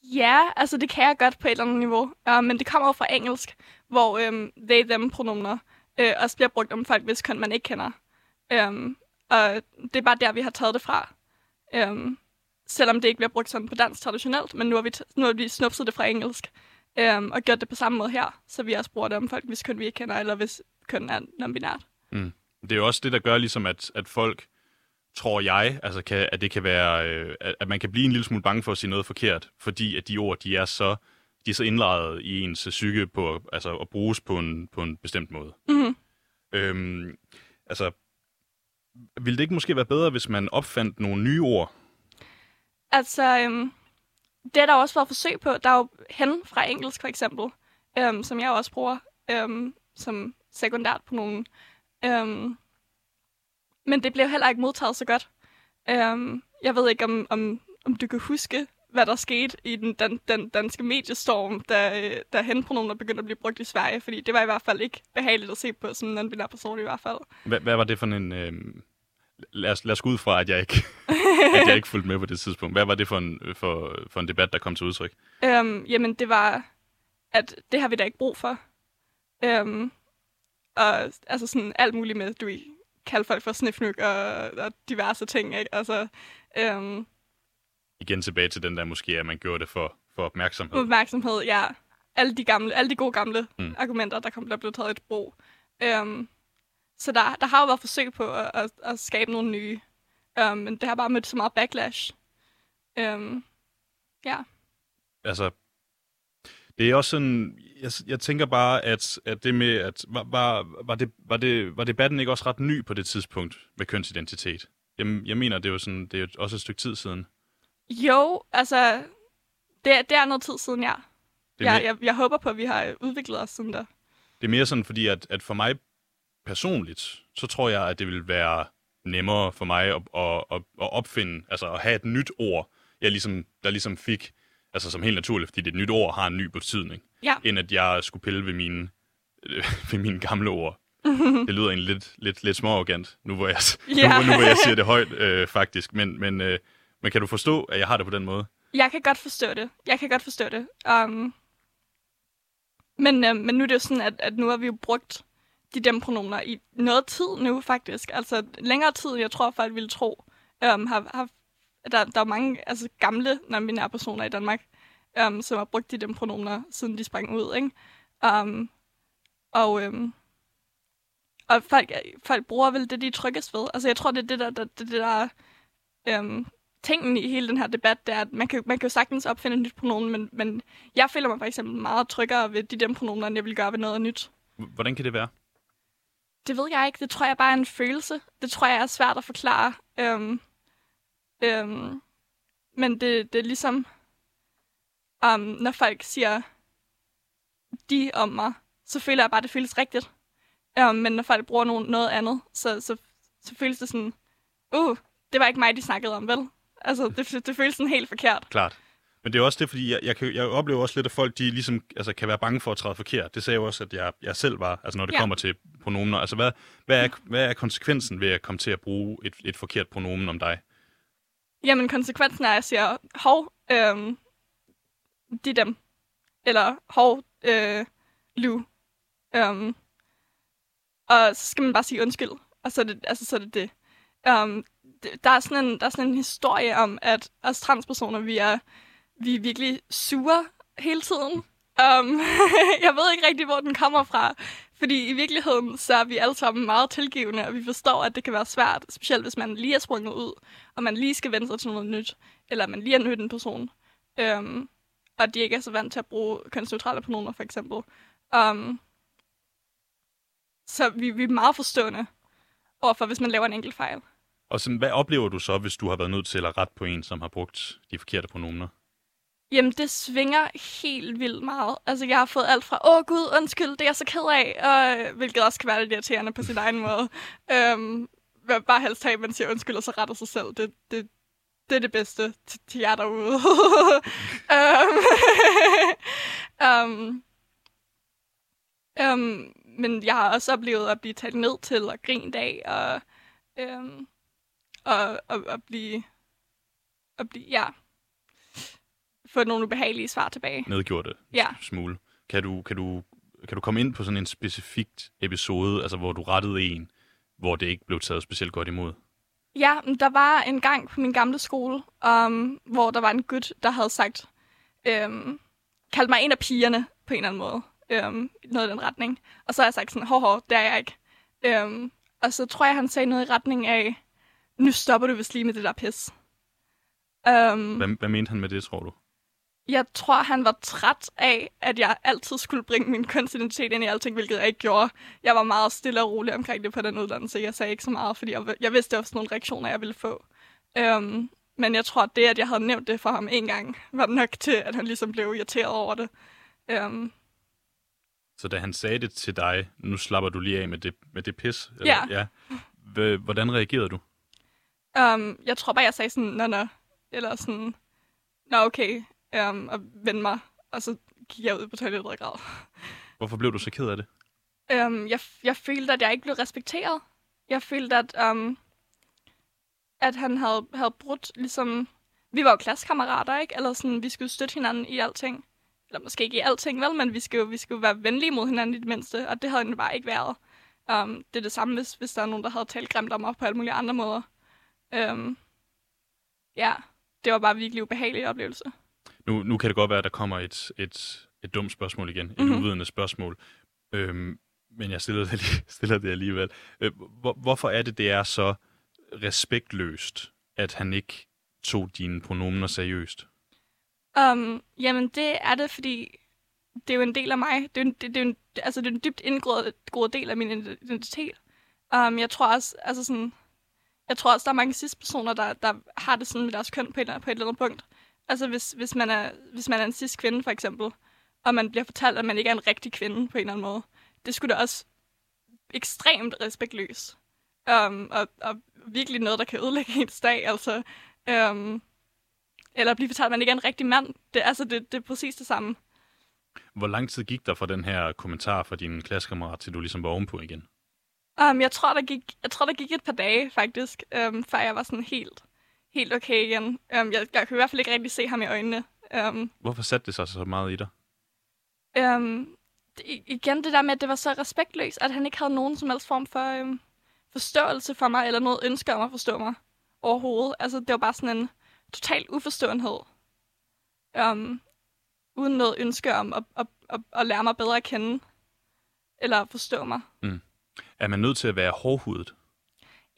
ja, altså det kan jeg godt på et eller andet niveau. Uh, men det kommer jo fra engelsk, hvor um, they, them pronomener uh, også bliver brugt om folk, hvis køn man ikke kender. Um, og det er bare der, vi har taget det fra. Um, selvom det ikke bliver brugt sådan på dansk traditionelt, men nu har vi, nu har vi snupset det fra engelsk. Um, og gjort det på samme måde her, så vi også bruger det om folk, hvis køn vi ikke kender, eller hvis køn er non-binært. Det er jo også det, der gør ligesom, at, at folk, tror jeg, altså kan, at det kan være, øh, at, man kan blive en lille smule bange for at sige noget forkert, fordi at de ord, de er så, de er så indlejret i ens psyke på, altså at bruges på en, på en bestemt måde. Mhm. Øhm, altså, ville det ikke måske være bedre, hvis man opfandt nogle nye ord? Altså, øhm, det er der også været forsøg på. Der er jo hen fra engelsk, for eksempel, øhm, som jeg også bruger øhm, som sekundært på nogen. Øhm, men det blev heller ikke modtaget så godt. Øhm, jeg ved ikke, om, om, om du kan huske, hvad der skete i den, den, den danske mediestorm, da, øh, da henpronomer begyndte at blive brugt i Sverige, fordi det var i hvert fald ikke behageligt at se på sådan en binær person i hvert fald. Hvad, hvad var det for en... Øh, lad, os, lad os gå ud fra, at jeg ikke, at jeg ikke fulgte med på det tidspunkt. Hvad var det for en, for, for en debat, der kom til udtryk? Øhm, jamen, det var, at det har vi da ikke brug for. Øhm, og altså sådan alt muligt med, du kalde folk for snifnuk og, og diverse ting, ikke? Altså, øhm, Igen tilbage til den der måske, at man gjorde det for, for opmærksomhed. opmærksomhed, ja. Alle de, gamle, alle de gode gamle Mm. argumenter, der, kom, der blev taget i brug. Øhm, så der, der har jo været forsøg på at, at, at skabe nogle nye. Øhm, men det har bare mødt så meget backlash. Øhm, ja. altså, det er også sådan, jeg, jeg tænker bare, at, at det med, at var, var, var, det, var, det, var debatten ikke også ret ny på det tidspunkt med kønsidentitet? Jeg, jeg mener, det er jo sådan, det er også et stykke tid siden. Jo, altså, det, er- det er noget tid siden, ja. Det er, Jeg, mere, jeg, jeg håber på, at vi har udviklet os sådan der. det er mere sådan, fordi at, at for mig personligt, så tror jeg, at det vil være nemmere for mig at, at, at, at opfinde, altså at have et nyt ord, jeg ligesom, der ligesom fik, altså som helt naturligt, fordi det et nyt ord har en ny betydning. Ja. end at jeg skulle pille ved mine, ved mine gamle ord. det lyder egentlig lidt, lidt, lidt småarrogant, nu hvor jeg, Ja. nu, nu hvor jeg siger det højt, øh, faktisk. Men, men, øh, men kan du forstå, at jeg har det på den måde? Jeg kan godt forstå det. Jeg kan godt forstå det. Um, men, uh, men nu er det jo sådan, at, at nu har vi jo brugt de dem-pronomer i noget tid nu, faktisk. Altså længere tid, end jeg tror, folk ville tro. Um, har, har, der, der er mange altså, gamle non-binære personer i Danmark, um, som har brugt de dem-pronomer, siden de sprang ud. Ikke? Um, og um, og folk, folk bruger vel det, de er tryggest ved. Altså jeg tror, det er det, der, der, det, det der um, tingen i hele den her debat, det er, at man kan, man kan jo sagtens opfinde et nyt pronomen, men, men jeg føler mig for eksempel meget tryggere ved de dem pronomener, end jeg vil gøre ved noget nyt. Hvordan kan det være? Det ved jeg ikke. Det tror jeg bare er en følelse. Det tror jeg er svært at forklare. Øhm, øhm, men det, det er ligesom, um, når folk siger de om mig, så føler jeg bare, at det føles rigtigt. Um, men når folk bruger nogen, noget andet, så, så, så føles det sådan, uh, det var ikke mig, de snakkede om, vel? Altså, det, det føles sådan helt forkert. Klart. Men det er også det, fordi jeg, jeg, kan, jeg oplever også lidt, at folk de ligesom, altså, kan være bange for at træde forkert. Det sagde jeg også, at jeg, jeg selv var, altså når det ja. kommer til pronomener. Altså, hvad, hvad, er, hvad er konsekvensen ved at komme til at bruge et, et forkert pronomen om dig? Jamen, konsekvensen er, at jeg siger, hov, øhm, de dem. Eller hov, øh, Lu. Øhm, og så skal man bare sige undskyld. Og så er det altså, så er det. det. Um, der, er sådan en, der er sådan en historie om, at os transpersoner, vi er, vi er virkelig sure hele tiden. Um, jeg ved ikke rigtig, hvor den kommer fra. Fordi i virkeligheden, så er vi alle sammen meget tilgivende, og vi forstår, at det kan være svært, specielt hvis man lige er sprunget ud, og man lige skal vende sig til noget nyt, eller man lige er nødt en person, um, og de ikke er så vant til at bruge kønsneutrale pronomer, for eksempel. Um, så vi, vi er meget forstående overfor, hvis man laver en enkelt fejl. Og så, hvad oplever du så, hvis du har været nødt til at rette på en, som har brugt de forkerte pronomener? Jamen, det svinger helt vildt meget. Altså, jeg har fået alt fra, åh gud, undskyld, det er jeg så ked af, og, hvilket også kan være lidt irriterende på sin egen måde. Øhm, bare helst have, at man siger undskyld, og så retter sig selv. Det, det, det er det bedste til, til jer derude. um, um, um, men jeg har også oplevet at blive talt ned til og grint af, og, um, og, og, og blive, og blive, ja, få nogle ubehagelige svar tilbage. Nedgjorte ja. smule. Kan du, kan, du, kan du komme ind på sådan en specifikt episode, altså hvor du rettede en, hvor det ikke blev taget specielt godt imod? Ja, der var en gang på min gamle skole, um, hvor der var en gut, der havde sagt, um, kaldt mig en af pigerne på en eller anden måde. Um, noget i den retning. Og så har jeg sagt sådan, hår, hår, det er jeg ikke. Um, og så tror jeg, han sagde noget i retning af, nu stopper du vist lige med det der pis. Um, hvad, hvad mente han med det, tror du? Jeg tror, han var træt af, at jeg altid skulle bringe min kønsidentitet ind i alting, hvilket jeg ikke gjorde. Jeg var meget stille og rolig omkring det på den uddannelse. Jeg sagde ikke så meget, fordi jeg, jeg vidste også nogle reaktioner, jeg ville få. Um, men jeg tror, at det, at jeg havde nævnt det for ham en gang, var nok til, at han ligesom blev irriteret over det. Um, så da han sagde det til dig, nu slapper du lige af med det, med det pis? Eller, ja. ja. Hvordan reagerede du? Um, jeg tror bare, jeg sagde sådan, nå, nå. Eller sådan, nå, okay. Um, og vende mig. Og så gik jeg ud på toilettet og græd. Hvorfor blev du så ked af det? Um, jeg, jeg følte, at jeg ikke blev respekteret. Jeg følte, at, um, at han havde, havde brudt, ligesom... Vi var jo klassekammerater, ikke? Eller sådan, vi skulle støtte hinanden i alting eller måske ikke i alting, vel, men vi skal jo, vi skal jo være venlige mod hinanden i det mindste, og det havde den bare ikke været. Um, det er det samme, hvis, hvis der er nogen, der havde talt grimt om mig på alle mulige andre måder. Um, ja, det var bare virkelig ubehagelig oplevelse. Nu, nu kan det godt være, at der kommer et, et, et dumt spørgsmål igen, et mm-hmm. uvidende spørgsmål, øhm, men jeg stiller det, stiller det alligevel. Øh, hvor, hvorfor er det, det er så respektløst, at han ikke tog dine pronomener seriøst? Um, jamen, det er det, fordi det er jo en del af mig. Det er, en, det, det er, en, altså, det er en dybt indgroet del af min identitet. Um, jeg tror også, altså sådan, jeg tror også, der er mange cis-personer, der, der har det sådan med deres køn på et, på et eller andet punkt. Altså, hvis, hvis, man er, hvis man er en cis-kvinde, for eksempel, og man bliver fortalt, at man ikke er en rigtig kvinde på en eller anden måde, det skulle da også ekstremt respektløst. Um, og, og virkelig noget, der kan ødelægge ens dag. Altså, um, eller blive fortalt, at man ikke er en rigtig mand. Det, altså, det, det er præcis det samme. Hvor lang tid gik der fra den her kommentar fra din klassekammerat, til du ligesom var ovenpå igen? Um, jeg, tror, der gik, jeg tror, der gik et par dage, faktisk, um, før jeg var sådan helt, helt okay igen. Um, jeg, jeg kunne i hvert fald ikke rigtig se ham i øjnene. Um, Hvorfor satte det sig så meget i dig? Um, det, igen det der med, at det var så respektløst, at han ikke havde nogen som helst form for um, forståelse for mig, eller noget ønske om at forstå mig overhovedet. Altså, det var bare sådan en total uforståenhed. Um, uden noget ønske om at, at, at, at lære mig bedre at kende. Eller at forstå mig. Mm. Er man nødt til at være hårdhudet?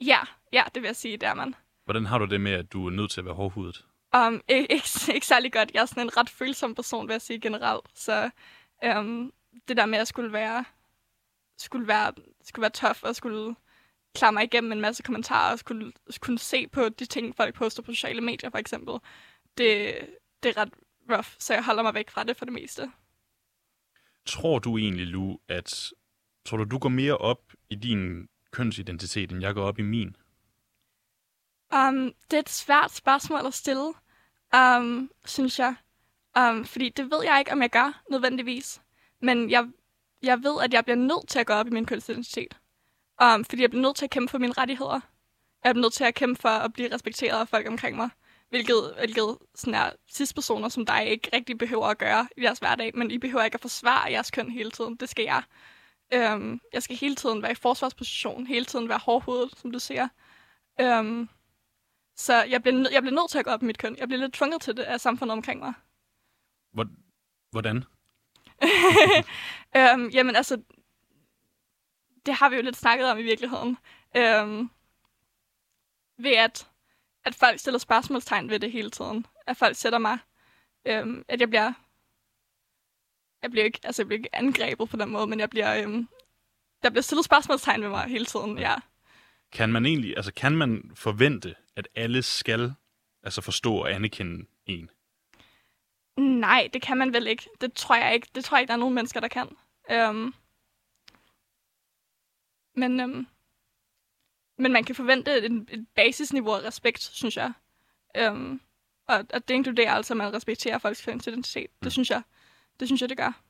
Ja, ja, det vil jeg sige, det er man. Hvordan har du det med, at du er nødt til at være hårdhudet? Um, ikke, ikke, ikke særlig godt. Jeg er sådan en ret følsom person, vil jeg sige generelt. Så um, det der med at skulle være, skulle være, skulle være tough og skulle klare mig igennem en masse kommentarer og skulle kunne se på de ting, folk poster på sociale medier, for eksempel. det, det er ret rough, så jeg holder mig væk fra det for det meste. Tror du egentlig, Lu, at tror du, du går mere op i din kønsidentitet, end jeg går op i min? Um, det er et svært spørgsmål at stille, um, synes jeg. Um, fordi det ved jeg ikke, om jeg gør nødvendigvis. Men jeg, jeg ved, at jeg bliver nødt til at gå op i min kønsidentitet. Um, fordi jeg bliver nødt til at kæmpe for mine rettigheder. Jeg bliver nødt til at kæmpe for at blive respekteret af folk omkring mig. Hvilket, hvilket sådan er cis-personer som dig ikke rigtig behøver at gøre i deres hverdag. Men I behøver ikke at forsvare jeres køn hele tiden. Det skal jeg. Um, jeg skal hele tiden være i forsvarsposition. Hele tiden være hårdhovedet, som du siger. Um, så jeg bliver, jeg bliver nødt til at gå op i mit køn. Jeg bliver lidt tvunget til det af samfundet omkring mig. Hvordan? øhm, jamen altså, det har vi jo lidt snakket om i virkeligheden. Øhm, ved at, at folk stiller spørgsmålstegn ved det hele tiden. At folk sætter mig, øhm, at jeg bliver, jeg bliver ikke, altså jeg bliver ikke angrebet på den måde, men jeg bliver, øhm, der bliver stillet spørgsmålstegn ved mig hele tiden, ja. Kan man egentlig, altså kan man forvente, at alle skal altså forstå og anerkende en? Nej, det kan man vel ikke. Det tror jeg ikke. Det tror jeg ikke, der er nogen mennesker, der kan. Øhm. Men, øhm. men man kan forvente et, et basisniveau af respekt, synes jeg. Øhm. Og, og det inkluderer altså, at man respekterer folks identitet. Mm. Det synes jeg, det synes jeg, det gør.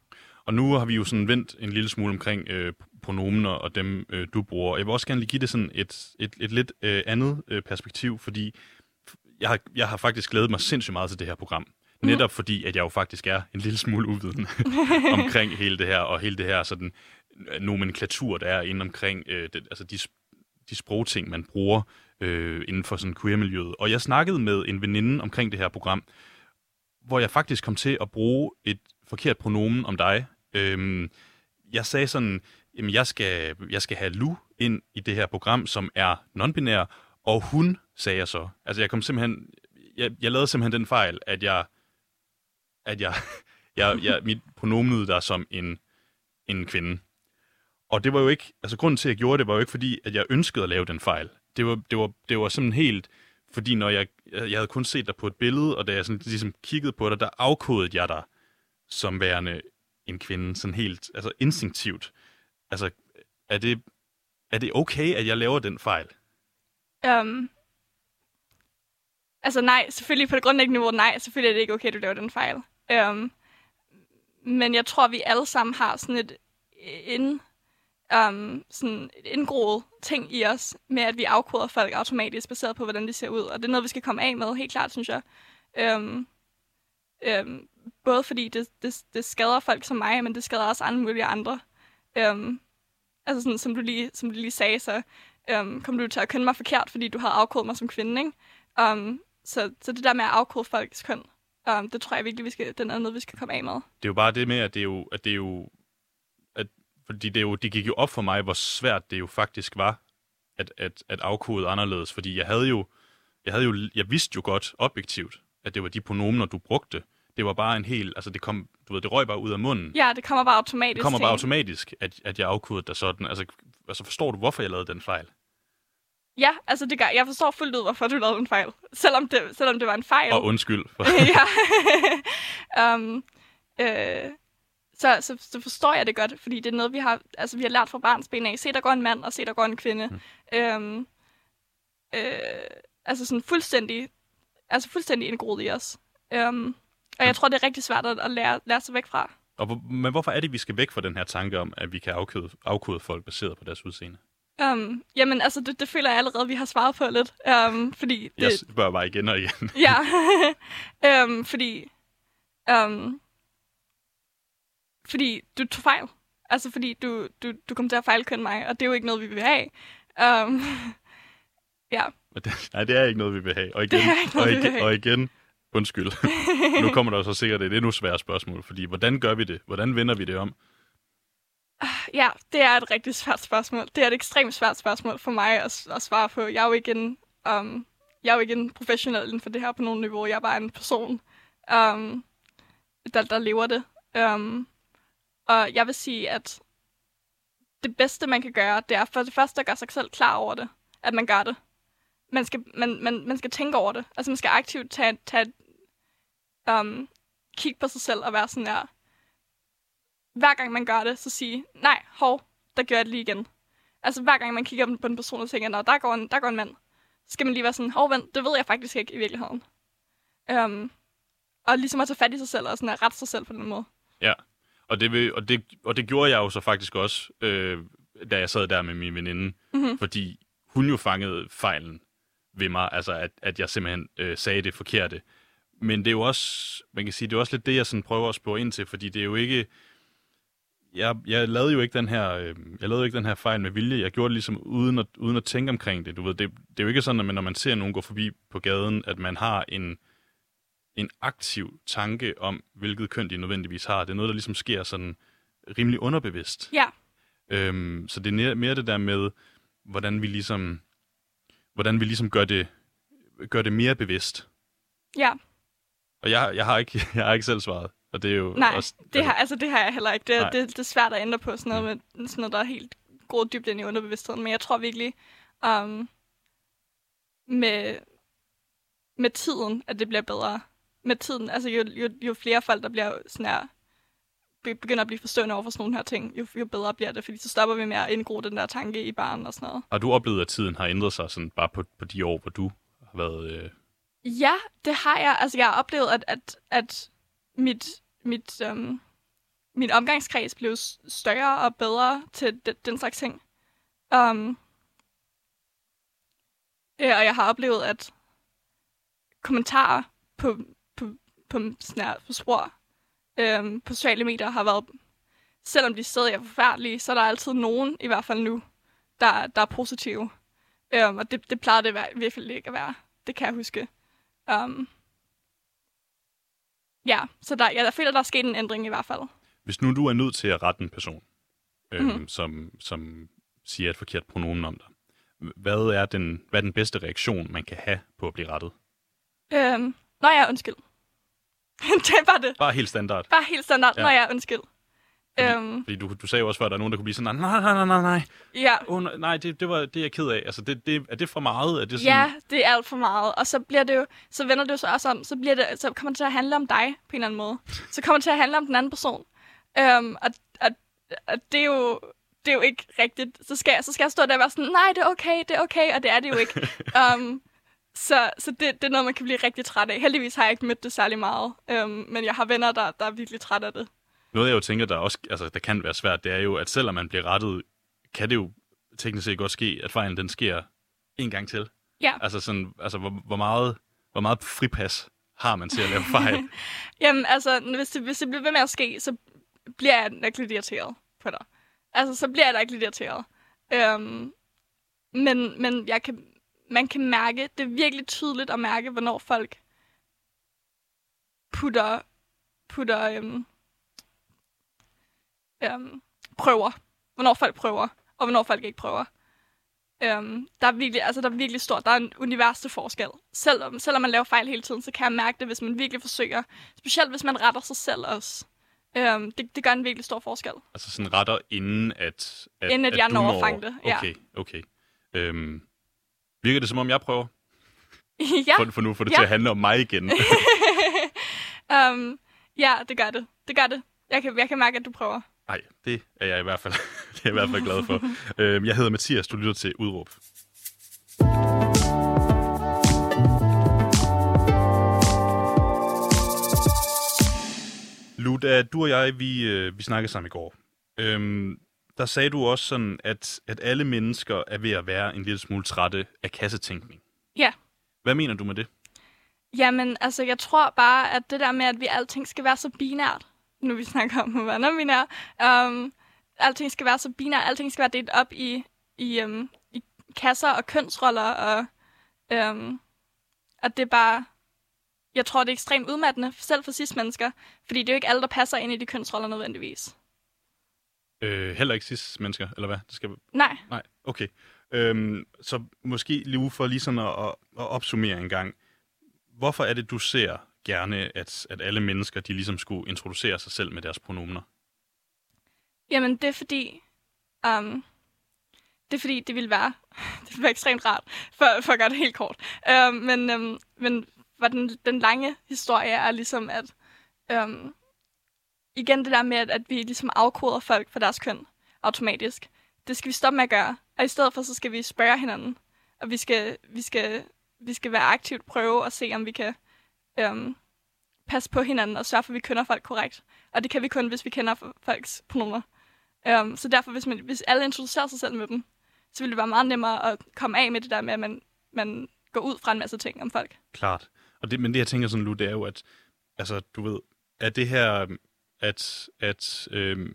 Og nu har vi jo sådan vendt en lille smule omkring øh, pronomener og dem, øh, du bruger. Jeg vil også gerne lige give det sådan et, et, et lidt øh, andet øh, perspektiv, fordi jeg har, jeg har faktisk glædet mig sindssygt meget til det her program. Netop fordi, at jeg jo faktisk er en lille smule uviden omkring hele det her, og hele det her sådan nomenklatur, der er inde omkring øh, det, altså de, de sprogting, man bruger øh, inden for sådan queer-miljøet. Og jeg snakkede med en veninde omkring det her program, hvor jeg faktisk kom til at bruge et forkert pronomen om dig. Øhm, jeg sagde sådan, jamen jeg skal, jeg skal have Lu ind i det her program, som er non-binær, og hun, sagde jeg så. Altså jeg kom simpelthen, jeg, jeg lavede simpelthen den fejl, at jeg at jeg, jeg, jeg mit pronomen der som en, en kvinde. Og det var jo ikke, altså grunden til, at jeg gjorde det, var jo ikke fordi, at jeg ønskede at lave den fejl. Det var, det var, det var sådan helt, fordi når jeg, jeg havde kun set dig på et billede, og da jeg sådan, ligesom kiggede på dig, der afkodede jeg dig som værende en kvinde, sådan helt, altså instinktivt. Altså, er det, er det okay, at jeg laver den fejl? Um, altså nej, selvfølgelig på det grundlæggende niveau, nej, selvfølgelig er det ikke okay, at du laver den fejl. Um, men jeg tror, vi alle sammen har sådan et ind, um, øhm, sådan et indgroet ting i os, med at vi afkoder folk automatisk, baseret på, hvordan de ser ud. Og det er noget, vi skal komme af med, helt klart, synes jeg. Um, um, både fordi det, det, det skader folk som mig, men det skader også andre mulige andre. Øhm, altså sådan, som du lige, som du lige sagde, så øhm, kom du til at kønne mig forkert, fordi du havde afkodet mig som kvinde, ikke? Um, så, så det der med at afkode folks køn, Um, det tror jeg virkelig, vi skal, den er noget, vi skal komme af med. Det er jo bare det med, at det er jo, at det er jo at, fordi det, er jo, det gik jo op for mig, hvor svært det jo faktisk var at, at, at afkode anderledes, fordi jeg havde jo, jeg havde jo, jeg vidste jo godt objektivt, at det var de pronomener, du brugte. Det var bare en helt, altså det kom, du ved, det røg bare ud af munden. Ja, det kommer bare automatisk. Det kommer bare automatisk, at, at jeg afkodede dig sådan. Altså, altså forstår du, hvorfor jeg lavede den fejl? Ja, altså det gør, jeg forstår fuldt ud, hvorfor du lavede en fejl. Selvom det, selvom det var en fejl. Og undskyld. Ja. um, øh, så, så, så forstår jeg det godt, fordi det er noget, vi har, altså, vi har lært fra barns ben af. Se, der går en mand, og se, der går en kvinde. Mm. Um, øh, altså sådan fuldstændig, altså fuldstændig indgroet i os. Um, og jeg tror, det er rigtig svært at, lære, lære sig væk fra. Og, men hvorfor er det, vi skal væk fra den her tanke om, at vi kan afkode, afkode folk baseret på deres udseende? Um, jamen, altså, det, det føler jeg allerede, vi har svaret på lidt. Um, fordi det, jeg spørger bare igen og igen. ja, um, fordi... Um, fordi du tog fejl. Altså, fordi du, du, du kom til at fejlkønne mig, og det er jo ikke noget, vi vil have. Um, ja. Det, nej, det er ikke noget, vi vil have. Og igen, noget, og, igen og igen, undskyld. nu kommer der så sikkert et endnu sværere spørgsmål, fordi hvordan gør vi det? Hvordan vender vi det om? Ja, det er et rigtig svært spørgsmål. Det er et ekstremt svært spørgsmål for mig at, at svare på. Jeg er jo ikke en, um, jeg er jo ikke en professionel inden for det her på nogen niveau. Jeg er bare en person, um, der, der lever det. Um, og jeg vil sige, at det bedste, man kan gøre, det er for det første at gøre sig selv klar over det. At man gør det. Man skal, man, man, man skal tænke over det. Altså, man skal aktivt tage, tage um, kigge på sig selv og være sådan her, hver gang man gør det, så sige, nej, hov, der gør jeg det lige igen. Altså hver gang man kigger på en person og tænker, der går en, der går en mand, så skal man lige være sådan, hov, vent, det ved jeg faktisk ikke i virkeligheden. Um, og ligesom at tage fat i sig selv og sådan at rette sig selv på den måde. Ja, og det, vil, og det, og det gjorde jeg jo så faktisk også, øh, da jeg sad der med min veninde, mm-hmm. fordi hun jo fangede fejlen ved mig, altså at, at jeg simpelthen øh, sagde det forkerte. Men det er jo også, man kan sige, det er også lidt det, jeg sådan prøver at spørge ind til, fordi det er jo ikke, jeg, jeg lavede jo ikke den her, øh, jeg lavede jo ikke den her fejl med vilje. Jeg gjorde det ligesom uden at, uden at tænke omkring det. Du ved, det, det er jo ikke sådan, at man, når man ser nogen gå forbi på gaden, at man har en, en aktiv tanke om, hvilket køn de nødvendigvis har. Det er noget, der ligesom sker sådan rimelig underbevidst. Ja. Øhm, så det er mere det der med, hvordan vi ligesom, hvordan vi ligesom gør det, gør det mere bevidst. Ja. Og jeg, jeg, har ikke, jeg har ikke selv svaret. Og det er jo Nej, også, det, har, altså, det har jeg heller ikke. Det, det, det er svært at ændre på sådan noget, med, sådan noget der er helt gået dybt ind i underbevidstheden. Men jeg tror virkelig, um, med, med tiden, at det bliver bedre. Med tiden, altså jo, jo, jo flere folk, der bliver sådan her, begynder at blive forstående over for sådan nogle her ting, jo, jo bedre bliver det, fordi så stopper vi med at indgro den der tanke i barnet og sådan noget. Har du oplevet, at tiden har ændret sig sådan bare på, på de år, hvor du har været... Øh... Ja, det har jeg. Altså, jeg har oplevet, at, at, at mit, mit, øhm, min omgangskreds blev større og bedre til de, den slags ting. Um, ja, og jeg har oplevet, at kommentarer på, på, på, sådan her, på spor øhm, på sociale medier har været, selvom de stadig er forfærdelige, så er der altid nogen, i hvert fald nu, der, der er positive. Øhm, og det, det plejede det i hvert fald ikke at være. Det kan jeg huske. Um, ja, så der, jeg føler, der er sket en ændring i hvert fald. Hvis nu du er nødt til at rette en person, øhm, mm-hmm. som, som siger et forkert pronomen om dig, hvad er, den, hvad er den bedste reaktion, man kan have på at blive rettet? Øhm, når jeg er undskyld. det er bare det. Bare helt standard. Bare helt standard, ja. når jeg er undskyld. Fordi, øhm, fordi du, du sagde jo også før, at der er nogen, der kunne blive sådan, nej, nej, nej, nej, nej. Ja. Oh, nej, det, det var det, jeg er ked af. Altså, det, det, er det for meget? Er det sådan... Ja, det er alt for meget. Og så bliver det jo, så vender det jo så også om, så, bliver det, så kommer det til at handle om dig på en eller anden måde. Så kommer det til at handle om den anden person. Øhm, og, og, og det er jo, det er jo ikke rigtigt. Så skal, så skal jeg stå der og være sådan, nej, det er okay, det er okay, og det er det jo ikke. um, så så det, det er noget, man kan blive rigtig træt af. Heldigvis har jeg ikke mødt det særlig meget, um, men jeg har venner, der, der er virkelig træt af det. Noget, jeg jo tænker, der, også, altså, der kan være svært, det er jo, at selvom man bliver rettet, kan det jo teknisk set godt ske, at fejlen den sker en gang til. Ja. Altså, sådan, altså hvor, hvor, meget, hvor meget fripas har man til at lave fejl? Jamen, altså, hvis det, hvis det bliver ved med at ske, så bliver jeg nok lidt irriteret på dig. Altså, så bliver jeg ikke lidt irriteret. Um, men, men jeg kan, man kan mærke, det er virkelig tydeligt at mærke, hvornår folk putter, putter um, um, prøver. Hvornår folk prøver, og hvornår folk ikke prøver. Um, der, er virkelig, altså, der er virkelig stort. Der er en univers til forskel. Selvom, selvom man laver fejl hele tiden, så kan jeg mærke det, hvis man virkelig forsøger. Specielt hvis man retter sig selv også. Um, det, det gør en virkelig stor forskel. Altså sådan retter inden at... at inden at, at jeg når at fange det, ja. Okay, okay. Um, virker det som om, jeg prøver? ja. For, for nu får det ja. til at handle om mig igen. um, ja, det gør det. Det gør det. Jeg kan, jeg kan mærke, at du prøver. Nej, det er jeg i hvert fald, det er jeg i hvert fald glad for. øhm, jeg hedder Mathias, du lytter til Udråb. Luda, du og jeg, vi, øh, vi snakkede sammen i går. Øhm, der sagde du også sådan, at, at alle mennesker er ved at være en lille smule trætte af kassetænkning. Ja. Hvad mener du med det? Jamen, altså, jeg tror bare, at det der med, at vi alting skal være så binært, nu vi snakker om at være non-binær, um, alting skal være så binært, alting skal være delt op i, i, um, i kasser og kønsroller, og um, at det er bare, jeg tror, det er ekstremt udmattende, selv for cis-mennesker, fordi det er jo ikke alle, der passer ind i de kønsroller nødvendigvis. Øh, heller ikke cis-mennesker, eller hvad? Det skal... Nej. Nej, okay. Øhm, så måske lige for lige sådan at, at opsummere en gang. Hvorfor er det, du ser gerne, at, at alle mennesker, de ligesom skulle introducere sig selv med deres pronomener? Jamen, det er fordi, um, det er fordi, det vil være, det ville være ekstremt rart, for, for at gøre det helt kort. Uh, men, um, men var den, den lange historie er ligesom, at um, igen det der med, at, at vi ligesom afkoder folk for deres køn automatisk. Det skal vi stoppe med at gøre. Og i stedet for, så skal vi spørge hinanden. Og vi skal, vi skal, vi skal være aktivt prøve at se, om vi kan øhm, passe på hinanden og sørge for, at vi kender folk korrekt. Og det kan vi kun, hvis vi kender folks pronomer. Øhm, så derfor, hvis, man, hvis alle introducerer sig selv med dem, så vil det være meget nemmere at komme af med det der med, at man, man går ud fra en masse ting om folk. Klart. Og det, men det, jeg tænker sådan, Lu, det er jo, at altså, du ved, er det her, at, at øh,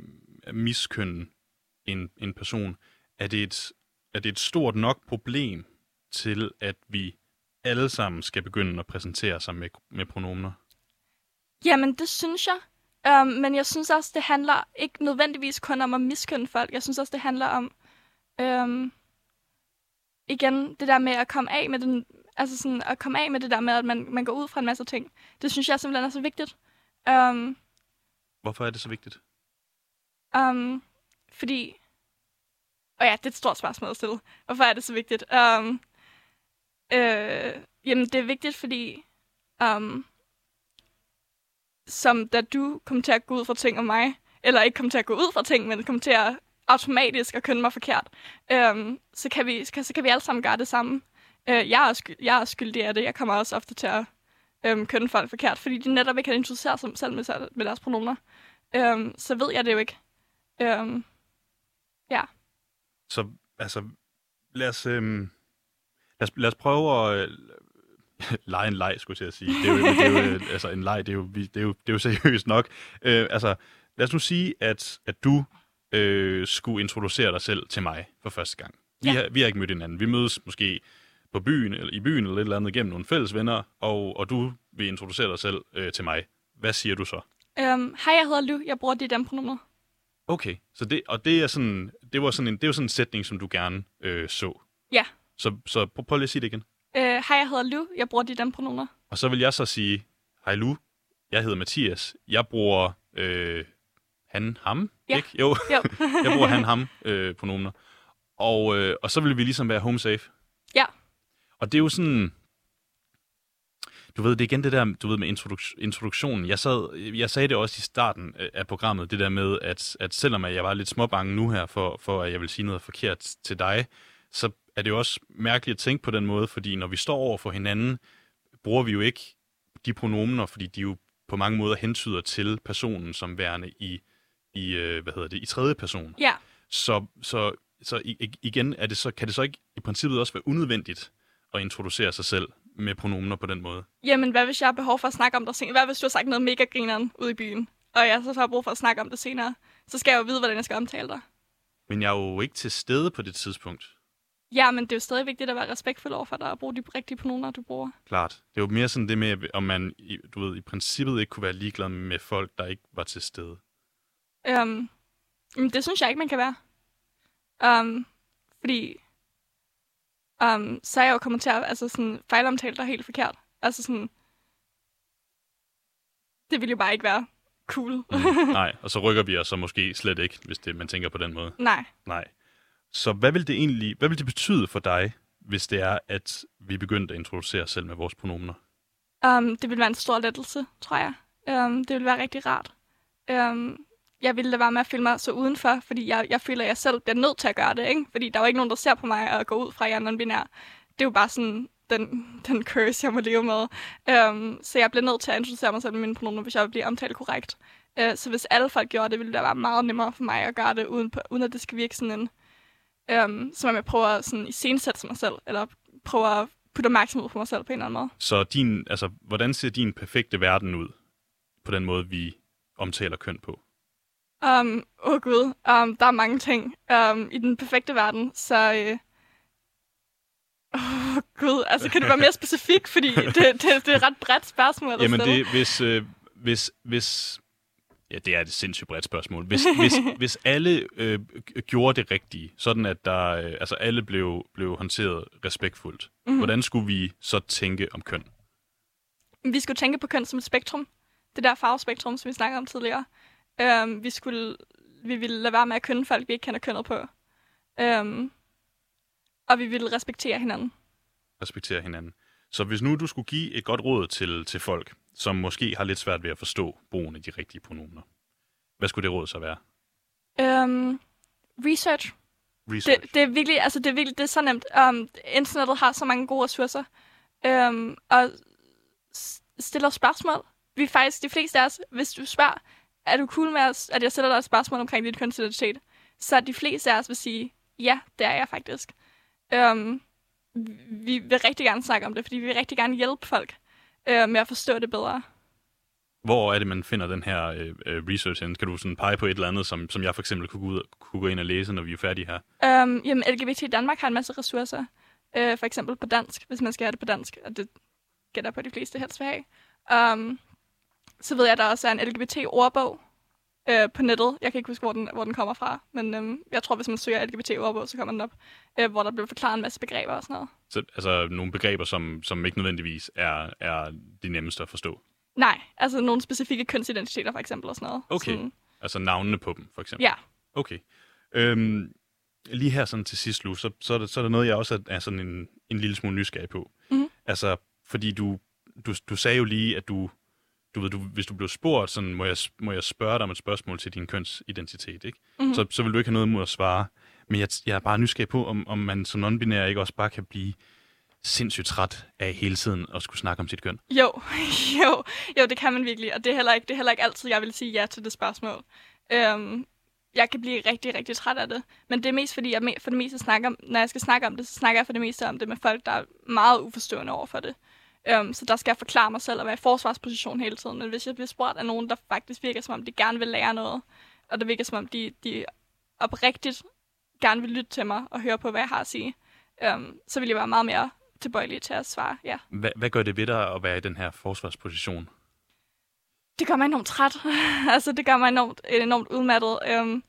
miskønne en, en person, er det, et, er det et stort nok problem til, at vi alle sammen skal begynde at præsentere sig med, med pronomener? Jamen, det synes jeg. Um, men jeg synes også, det handler ikke nødvendigvis kun om at miskønne folk. Jeg synes også, det handler om, um, igen, det der med at komme af med den, altså sådan, at komme af med det der med, at man, man går ud fra en masse ting. Det synes jeg simpelthen er så vigtigt. Um, Hvorfor er det så vigtigt? Um, fordi, og ja, det er et stort spørgsmål at stille. Hvorfor er det så vigtigt? Um, øh, jamen, det er vigtigt, fordi um, som da du kom til at gå ud fra ting om mig, eller ikke kom til at gå ud fra ting, men kom til at automatisk at kønne mig forkert, øhm, så, kan vi, så, så kan vi alle sammen gøre det samme. Øh, jeg, er skyld, jeg er skyldig af det. Jeg kommer også ofte til at øhm, kønne folk forkert, fordi de netop ikke kan introducere sig selv med, med deres pronomer. Øhm, så ved jeg det jo ikke. Øhm, ja. Så altså, lad os, øhm, os, lad os prøve at lege en leg, skulle jeg sige. Det er jo, det er jo altså en leg, det er jo, det er jo, det er jo seriøst nok. Øh, altså, lad os nu sige, at, at du øh, skulle introducere dig selv til mig for første gang. Vi, ja. har, vi har ikke mødt hinanden. Vi mødes måske på byen, eller i byen, eller et eller andet gennem nogle fælles venner, og, og du vil introducere dig selv øh, til mig. Hvad siger du så? Um, hej, jeg hedder Lu. Jeg bruger dem pronomer. Okay, så det, og det er sådan, det var sådan en, det var sådan en sætning, som du gerne øh, så. Ja. Så, så prøv, prøv lige at sige det igen. Øh, hej, jeg hedder Lu. Jeg bruger de dem pronomer. Og så vil jeg så sige, hej Lu, jeg hedder Mathias. Jeg bruger øh, han, ham, ja. ikke? Jo, jo. jeg bruger han, ham øh, pronomener. Og, øh, og så vil vi ligesom være home safe. Ja. Og det er jo sådan, du ved, det er igen det der, du ved, med introduk- introduktionen. Jeg, sad, jeg sagde det også i starten af programmet, det der med, at, at selvom jeg var lidt småbange nu her, for, for at jeg vil sige noget forkert til dig, så er det jo også mærkeligt at tænke på den måde, fordi når vi står over for hinanden, bruger vi jo ikke de pronomener, fordi de jo på mange måder hentyder til personen som værende i, i øh, hvad hedder det, i tredje person. Ja. Så, så, så igen er det så, kan det så ikke i princippet også være unødvendigt at introducere sig selv med pronomener på den måde? Jamen, hvad hvis jeg har behov for at snakke om det senere? Hvad hvis du har sagt noget mega grineren ude i byen, og jeg så har brug for at snakke om det senere? Så skal jeg jo vide, hvordan jeg skal omtale dig. Men jeg er jo ikke til stede på det tidspunkt. Ja, men det er jo stadig vigtigt at være respektfuld over for dig og bruge de rigtige pronomer, du bruger. Klart. Det er jo mere sådan det med, om man du ved, i princippet ikke kunne være ligeglad med folk, der ikke var til stede. Um, det synes jeg ikke, man kan være. Um, fordi um, så er jeg jo kommet til at altså sådan, fejlomtale dig helt forkert. Altså sådan, det ville jo bare ikke være cool. mm, nej, og så rykker vi os så måske slet ikke, hvis det, man tænker på den måde. Nej. Nej. Så hvad vil det egentlig, hvad vil det betyde for dig, hvis det er, at vi begyndte at introducere os selv med vores pronomener? Um, det vil være en stor lettelse, tror jeg. Um, det vil være rigtig rart. Um, jeg ville da være med at føle mig så udenfor, fordi jeg, jeg føler, at jeg selv bliver nødt til at gøre det, ikke? Fordi der er jo ikke nogen, der ser på mig og går ud fra, at jeg er non-binær. Det er jo bare sådan den, den curse, jeg må leve med. Um, så jeg bliver nødt til at introducere mig selv med mine pronomener, hvis jeg vil blive omtalt korrekt. Uh, så hvis alle folk gjorde det, ville det være meget nemmere for mig at gøre det, uden, på, uden at det skal virke sådan en øhm, som jeg prøver at sådan, iscenesætte mig selv, eller prøver at putte opmærksomhed på mig selv på en eller anden måde. Så din, altså, hvordan ser din perfekte verden ud, på den måde, vi omtaler køn på? Um, åh oh gud, um, der er mange ting um, i den perfekte verden, så... Øh, Åh oh, gud, altså kan du være mere specifik, fordi det, det, det er et ret bredt spørgsmål. Jamen det, hvis, øh, hvis, hvis, Ja, det er et sindssygt bredt spørgsmål. Hvis, hvis, hvis alle øh, gjorde det rigtige, sådan at der, øh, altså alle blev, blev håndteret respektfuldt, mm. hvordan skulle vi så tænke om køn? Vi skulle tænke på køn som et spektrum. Det der farvespektrum, som vi snakkede om tidligere. Øhm, vi, skulle, vi ville lade være med at kønne folk, vi ikke kender kønnet på. Øhm, og vi ville respektere hinanden. Respektere hinanden. Så hvis nu du skulle give et godt råd til, til folk, som måske har lidt svært ved at forstå brugen af de rigtige pronomener, hvad skulle det råd så være? Um, research. Research. Det, det er virkelig, altså det er virkelig, det er så nemt. Um, internettet har så mange gode ressourcer. Um, og stiller spørgsmål. Vi er faktisk, de fleste af os, hvis du spørger, er du cool med, os, at jeg stiller dig et spørgsmål omkring dit kønsidentitet, så de fleste af os vil sige, ja, det er jeg faktisk. Um, vi vil rigtig gerne snakke om det, fordi vi vil rigtig gerne hjælpe folk uh, med at forstå det bedre. Hvor er det, man finder den her øh, øh, research hen? Kan du sådan pege på et eller andet, som, som jeg for eksempel kunne gå, ud, kunne gå ind og læse, når vi er færdige her? Um, jamen, LGBT i Danmark har en masse ressourcer. Uh, for eksempel på dansk, hvis man skal have det på dansk, og det gætter på, at de fleste helst vil have. Um, så ved jeg, at der også er en LGBT-ordbog uh, på nettet. Jeg kan ikke huske, hvor den, hvor den kommer fra, men um, jeg tror, hvis man søger LGBT-ordbog, så kommer den op, uh, hvor der bliver forklaret en masse begreber og sådan noget. Så, altså nogle begreber, som, som ikke nødvendigvis er, er de nemmeste at forstå. Nej, altså nogle specifikke kønsidentiteter for eksempel og sådan noget. Okay. Sådan, Altså navnene på dem, for eksempel. ja, Okay. Øhm, lige her sådan til sidst, Lu, så, så, er det, så er der noget, jeg også er, er sådan en, en lille smule nysgerrig på. Mhm. Altså, fordi du, du, du sagde jo lige, at du, du ved, du, hvis du blev spurgt, sådan, må jeg, må jeg spørge dig om et spørgsmål til din kønsidentitet, ikke? Mhm. Så, så vil du ikke have noget imod at svare. Men jeg, jeg er bare nysgerrig på, om, om man som non-binær ikke også bare kan blive sindssygt træt af hele tiden at skulle snakke om sit køn. Jo, jo, jo, det kan man virkelig, og det er heller ikke, det er heller ikke altid, jeg vil sige ja til det spørgsmål. Øhm, jeg kan blive rigtig, rigtig træt af det, men det er mest fordi, jeg for det meste snakker, når jeg skal snakke om det, så snakker jeg for det meste om det med folk, der er meget uforstående over for det. Øhm, så der skal jeg forklare mig selv og være i forsvarsposition hele tiden. Men hvis jeg bliver spurgt af nogen, der faktisk virker som om, de gerne vil lære noget, og det virker som om, de, de oprigtigt gerne vil lytte til mig og høre på, hvad jeg har at sige, øhm, så vil jeg være meget mere tilbøjelig til at svare ja. Hvad, hvad gør det ved dig at være i den her forsvarsposition? det gør mig enormt træt. altså, det gør mig enormt, enormt udmattet. Øhm,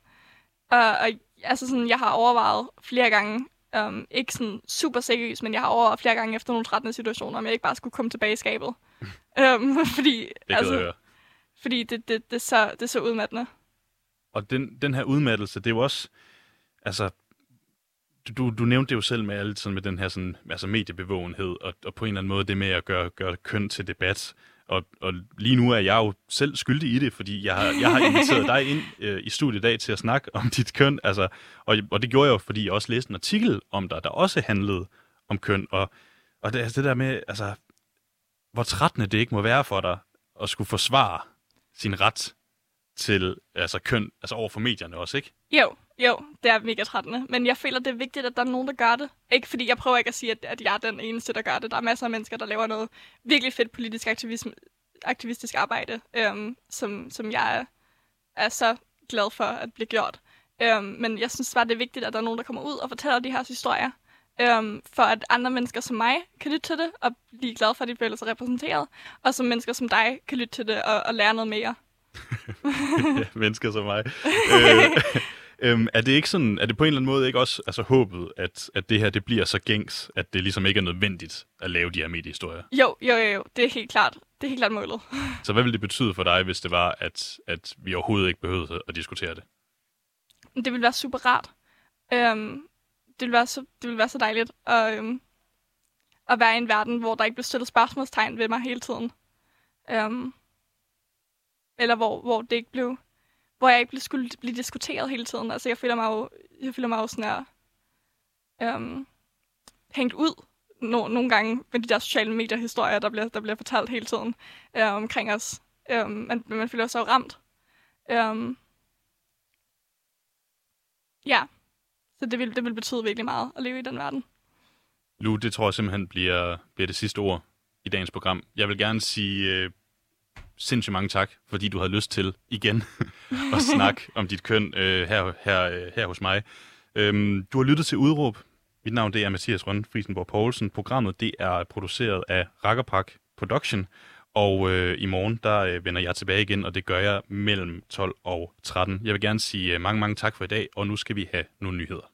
og, og altså sådan, jeg har overvejet flere gange, øhm, ikke sådan super seriøst, men jeg har overvejet flere gange efter nogle trættende situationer, om jeg ikke bare skulle komme tilbage i skabet. øhm, fordi, Det altså, høre. fordi det, det, det, er så, det er så udmattende. Og den, den her udmattelse, det er jo også, altså, du, du nævnte det jo selv med alt sådan med den her sådan, altså mediebevågenhed, og, og på en eller anden måde det med at gøre, gøre køn til debat. Og, og lige nu er jeg jo selv skyldig i det, fordi jeg har, jeg har inviteret dig ind øh, i studiet i dag til at snakke om dit køn. Altså, og, og det gjorde jeg jo, fordi jeg også læste en artikel om dig, der også handlede om køn. Og, og det, altså det der med, altså, hvor trættende det ikke må være for dig at skulle forsvare sin ret til altså køn, altså over for medierne også, ikke? Jo, jo, det er mega trættende. Men jeg føler, det er vigtigt, at der er nogen, der gør det. Ikke fordi jeg prøver ikke at sige, at, at jeg er den eneste, der gør det. Der er masser af mennesker, der laver noget virkelig fedt politisk aktivisme, aktivistisk arbejde, øhm, som, som jeg er, er så glad for at blive gjort. Øhm, men jeg synes bare, det er vigtigt, at der er nogen, der kommer ud og fortæller de her historier. Øhm, for at andre mennesker som mig kan lytte til det og blive glade for, at de føler sig repræsenteret. Og som mennesker som dig kan lytte til det og, og lære noget mere. ja, mennesker som mig. øh, øhm, er det ikke sådan, er det på en eller anden måde ikke også altså, håbet, at, at det her det bliver så gængs, at det ligesom ikke er nødvendigt at lave de her mediehistorier? Jo, jo, jo, jo. Det er helt klart. Det er helt klart målet. Så hvad ville det betyde for dig, hvis det var, at, at vi overhovedet ikke behøvede at diskutere det? Det ville være super rart. Øhm, det, ville være så, det ville være så dejligt at, øhm, at være i en verden, hvor der ikke bliver stillet spørgsmålstegn ved mig hele tiden. Øhm, eller hvor, hvor det ikke blev hvor jeg ikke skulle blive diskuteret hele tiden. Altså, jeg føler mig jo, jeg føler mig jo sådan her, øhm, hængt ud no, nogle gange med de der sociale medier-historier, der bliver, der bliver fortalt hele tiden øh, omkring os. Øhm, man, man føler sig jo ramt. Øhm, ja, så det vil, det vil betyde virkelig meget at leve i den verden. Lu, det tror jeg simpelthen bliver, bliver det sidste ord i dagens program. Jeg vil gerne sige øh, sindssygt mange tak, fordi du havde lyst til igen at snakke om dit køn øh, her, her, øh, her hos mig. Øhm, du har lyttet til Udråb. Mit navn det er Mathias Rønne Friesenborg Poulsen. Programmet det er produceret af Rakkerpak Production, og øh, i morgen der øh, vender jeg tilbage igen, og det gør jeg mellem 12 og 13. Jeg vil gerne sige øh, mange, mange tak for i dag, og nu skal vi have nogle nyheder.